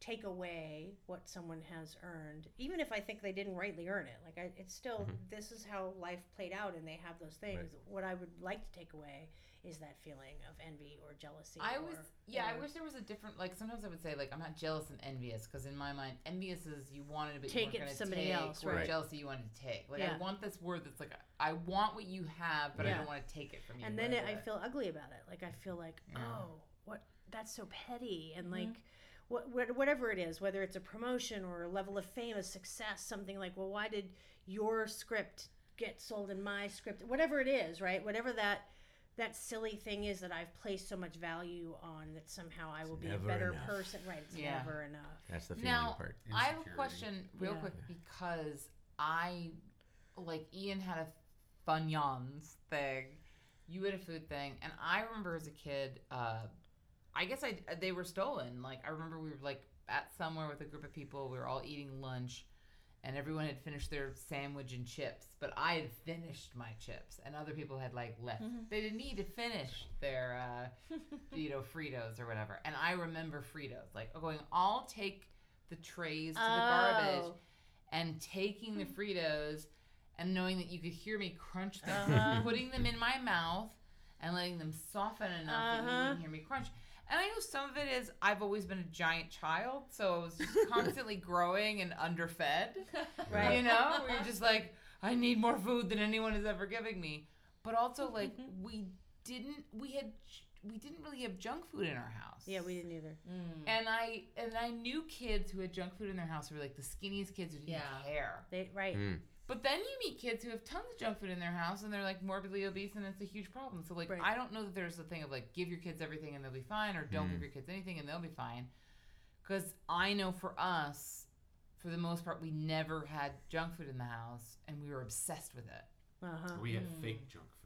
take away what someone has earned, even if I think they didn't rightly earn it. Like, I, it's still Mhm. this is how life played out, and they have those things. What I would like to take away is that feeling of envy or jealousy. I or, was yeah. I wish there was a different like. Sometimes I would say like I'm not jealous and envious because in my mind envious is you wanted it but Take you it weren't to gonna somebody take, else, where right. jealousy you wanted to take. Like I want this word that's like I want what you have, but I don't want to take it from you. and then it, I feel ugly about it. Like I feel like, Yeah. oh, what that's so petty, and Mhm. like, what, what whatever it is, whether it's a promotion or a level of fame, a success, something like, well, why did your script get sold in my script? Whatever it is, right? Whatever that that silly thing is that I've placed so much value on that somehow I will be a better enough. person. Right? It's Yeah. never enough. That's the feeling Now, part. I have a question real Yeah. quick because I like Ian had a funyuns thing. You had a food thing, and I remember as a kid. Uh, I guess I they were stolen. Like I remember we were like at somewhere with a group of people. We were all eating lunch, and everyone had finished their sandwich and chips, but I had finished my chips, and other people had like left. Mhm. They didn't need to finish their, uh, you know, Fritos or whatever. And I remember Fritos like going, I'll take the trays to the garbage Oh. and taking the Fritos and knowing that you could hear me crunch them, Uh-huh. putting them in my mouth and letting them soften enough that you Uh-huh. wouldn't hear me crunch. And I know some of it is I've always been a giant child, so I was just constantly growing and underfed. Right. You know, where you're just like, I need more food than anyone is ever giving me. But also, like, we didn't, we had, we didn't really have junk food in our house. Yeah, we didn't either. Mm. And I and I knew kids who had junk food in their house who were like the skinniest kids who didn't Yeah. care. They right. Mm. But then you meet kids who have tons of junk food in their house and they're like morbidly obese and it's a huge problem. So like Right. I don't know that there's a thing of like give your kids everything and they'll be fine or don't Mm. give your kids anything and they'll be fine. Cuz I know for us for the most part we never had junk food in the house and we were obsessed with it. Uh huh. We had Mm. fake junk food.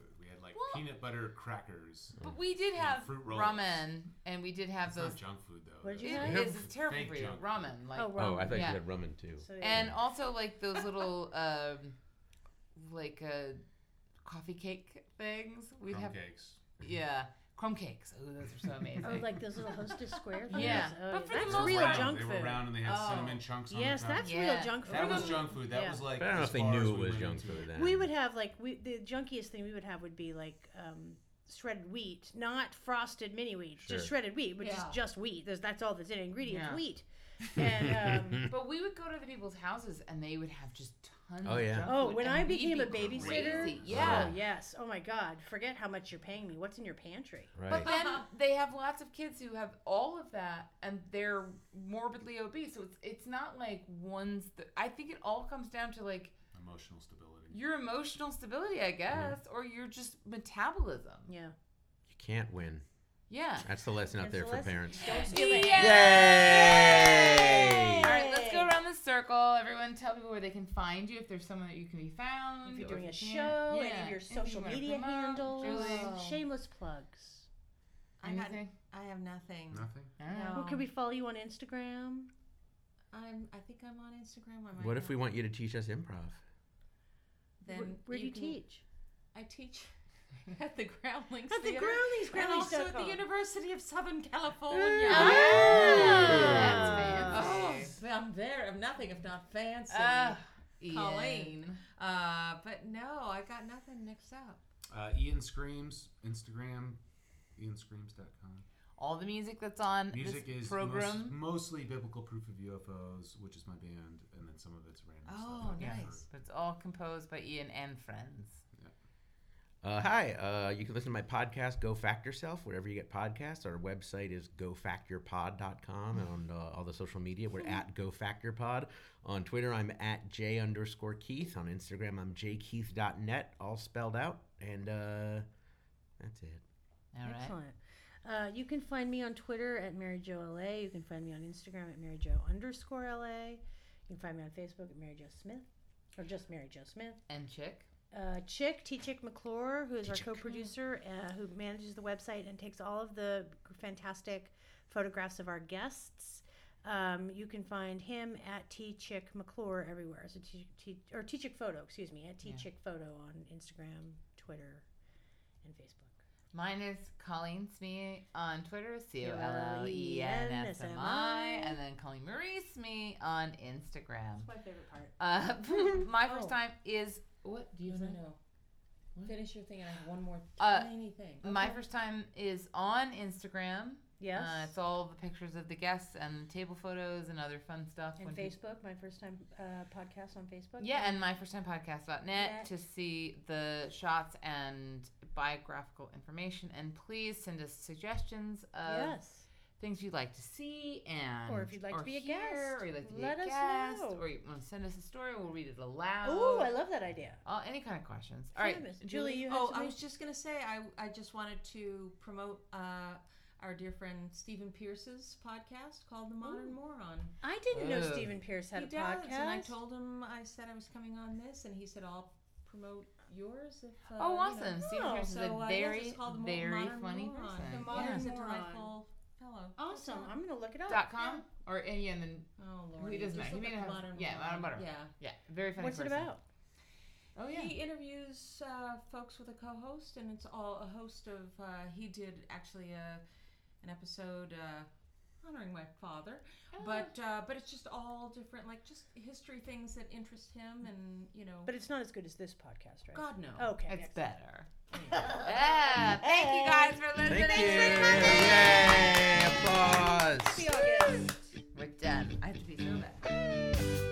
We had like Well- peanut butter crackers. But we did have fruit rolls. ramen and we did have It's those not junk food though. What did you it have? it's terrible Fake for you. junk. Ramen like Oh, Oh, I thought Yeah. you had ramen too. So, and also like those little um like uh coffee cake things. We'd Crumb have cakes. yeah, crumb cakes. Oh, those are so amazing. oh, like those little hostess square things. Yeah. Oh, But for the most real part- junk they were round and they had Oh. cinnamon chunks on Yes, the top. that's Yeah. real junk food. that was junk food. That Yeah. was like. I don't know if they knew it was went junk food then. We would have like we the junkiest thing we would have would be like um, shredded wheat, not frosted mini wheat, Sure. just shredded wheat, which Yeah. is just wheat. There's, that's all that's in it. Ingredients Yeah. wheat. And um, But we would go to the people's houses and they would have just tons Oh, yeah. junk oh, when I became be a babysitter, crazy. Yeah. oh yes, oh my God, forget how much you're paying me. What's in your pantry? right. But then they have lots of kids who have all of that and they're morbidly obese. So it's it's not like one's the, I think it all comes down to like Emotional stability. your emotional stability, I mm-hmm. guess, or your just metabolism. Yeah. you can't win. Yeah. That's the lesson out there the for lesson. parents. Don't steal it. Yay! All right, let's go around the circle. Everyone, tell people where they can find you if there's someone that you can be found. If you're doing a show, can't. any Yeah, of your anything you social media promote, handles, Julie. Oh. shameless plugs. I got. Anything? I have nothing. Nothing. All right. No. Well, can we follow you on Instagram? I'm. I think I'm on Instagram. I might What if we want you to teach us improv? Then where where do you can- teach? I teach at the Groundlings At the Theater. Groundlings, and also at the University of Southern California. That's Oh, fancy. I'm there. I'm nothing if not fancy. Ah, Colleen. Ian. Uh, but no, I've got nothing mixed up. Uh, Ian Screams, Instagram, ianscreams.com. All the music that's on Music this is program. most, mostly Biblical Proof of UFOs, which is my band, and then some of it's random Oh, stuff. I've Yeah, heard. nice. but it's all composed by Ian and friends. Uh, hi, uh, you can listen to my podcast, Go Fact Yourself, wherever you get podcasts. Our website is gofactyourpod.com, and on uh, all the social media, we're at gofactyourpod. On Twitter, I'm at j underscore Keith. On Instagram, I'm jkeith.net, all spelled out. And uh, that's it. All right. Excellent. Uh, you can find me on Twitter at Mary Jo LA. You can find me on Instagram at Mary Jo underscore LA. You can find me on Facebook at Mary Jo Smith, or just Mary Jo Smith. And Chick. Uh, Chick, T Chick McClure, who is our T-Chick. co producer, uh, who manages the website and takes all of the fantastic photographs of our guests. Um, you can find him at T Chick McClure everywhere. So T, T or T Chick Photo, excuse me, at T Yeah. Chick Photo on Instagram, Twitter, and Facebook. Mine is Colleen Smee on Twitter, C O L L E N S M I, and then Colleen Marie Smee on Instagram. my favorite part. Uh, my first Oh. time is what do you? I know. Finish your thing, and I have one more Uh, tiny thing. My first time is on Instagram. Yes. Uh, it's all the pictures of the guests and table photos and other fun stuff. and Facebook, my first time uh, podcast on Facebook. Yeah, and my first time podcast.net Net. to see the shots and biographical information. And please send us suggestions of yes. Things you'd like to see and Or if you'd like to be a hear, guest, or you'd like to be let a us guest, know. or you want to send us a story, we'll read it aloud. Oh, I love that idea. All, any kind of questions. All right, Fabulous. Julie, you have oh, something? I was just gonna say, I I just wanted to promote uh, our dear friend Stephen Pierce's podcast called The Modern Moron. I didn't know. Stephen Pierce had he a does, podcast. and I told him I said I was coming on this, and he said I'll promote yours if. Uh, oh, you know." awesome. Stephen Oh, Pierce is So a uh, yes, very, it's called the very Modern funny Moron. person. The Yeah. Modern He's a Moron. Delightful fellow. awesome. I'm gonna look it up. Dot com or and, yeah, and then Oh Lord, He doesn't just know. He look may not have- yeah, Moron. Modern Moron. Yeah. yeah, very funny. What's it about? Oh yeah. He interviews uh, folks with a co-host, and it's all a host of. Uh, he did actually a, an episode uh, honoring my father, Oh. but uh, but it's just all different, like just history things that interest him, and you know. But it's not as good as this podcast, right? God no. Okay. It's excellent. better. yeah. Thank you guys for listening. Thank you. Yay! Applause. See you again. We're done. I have to be so bad.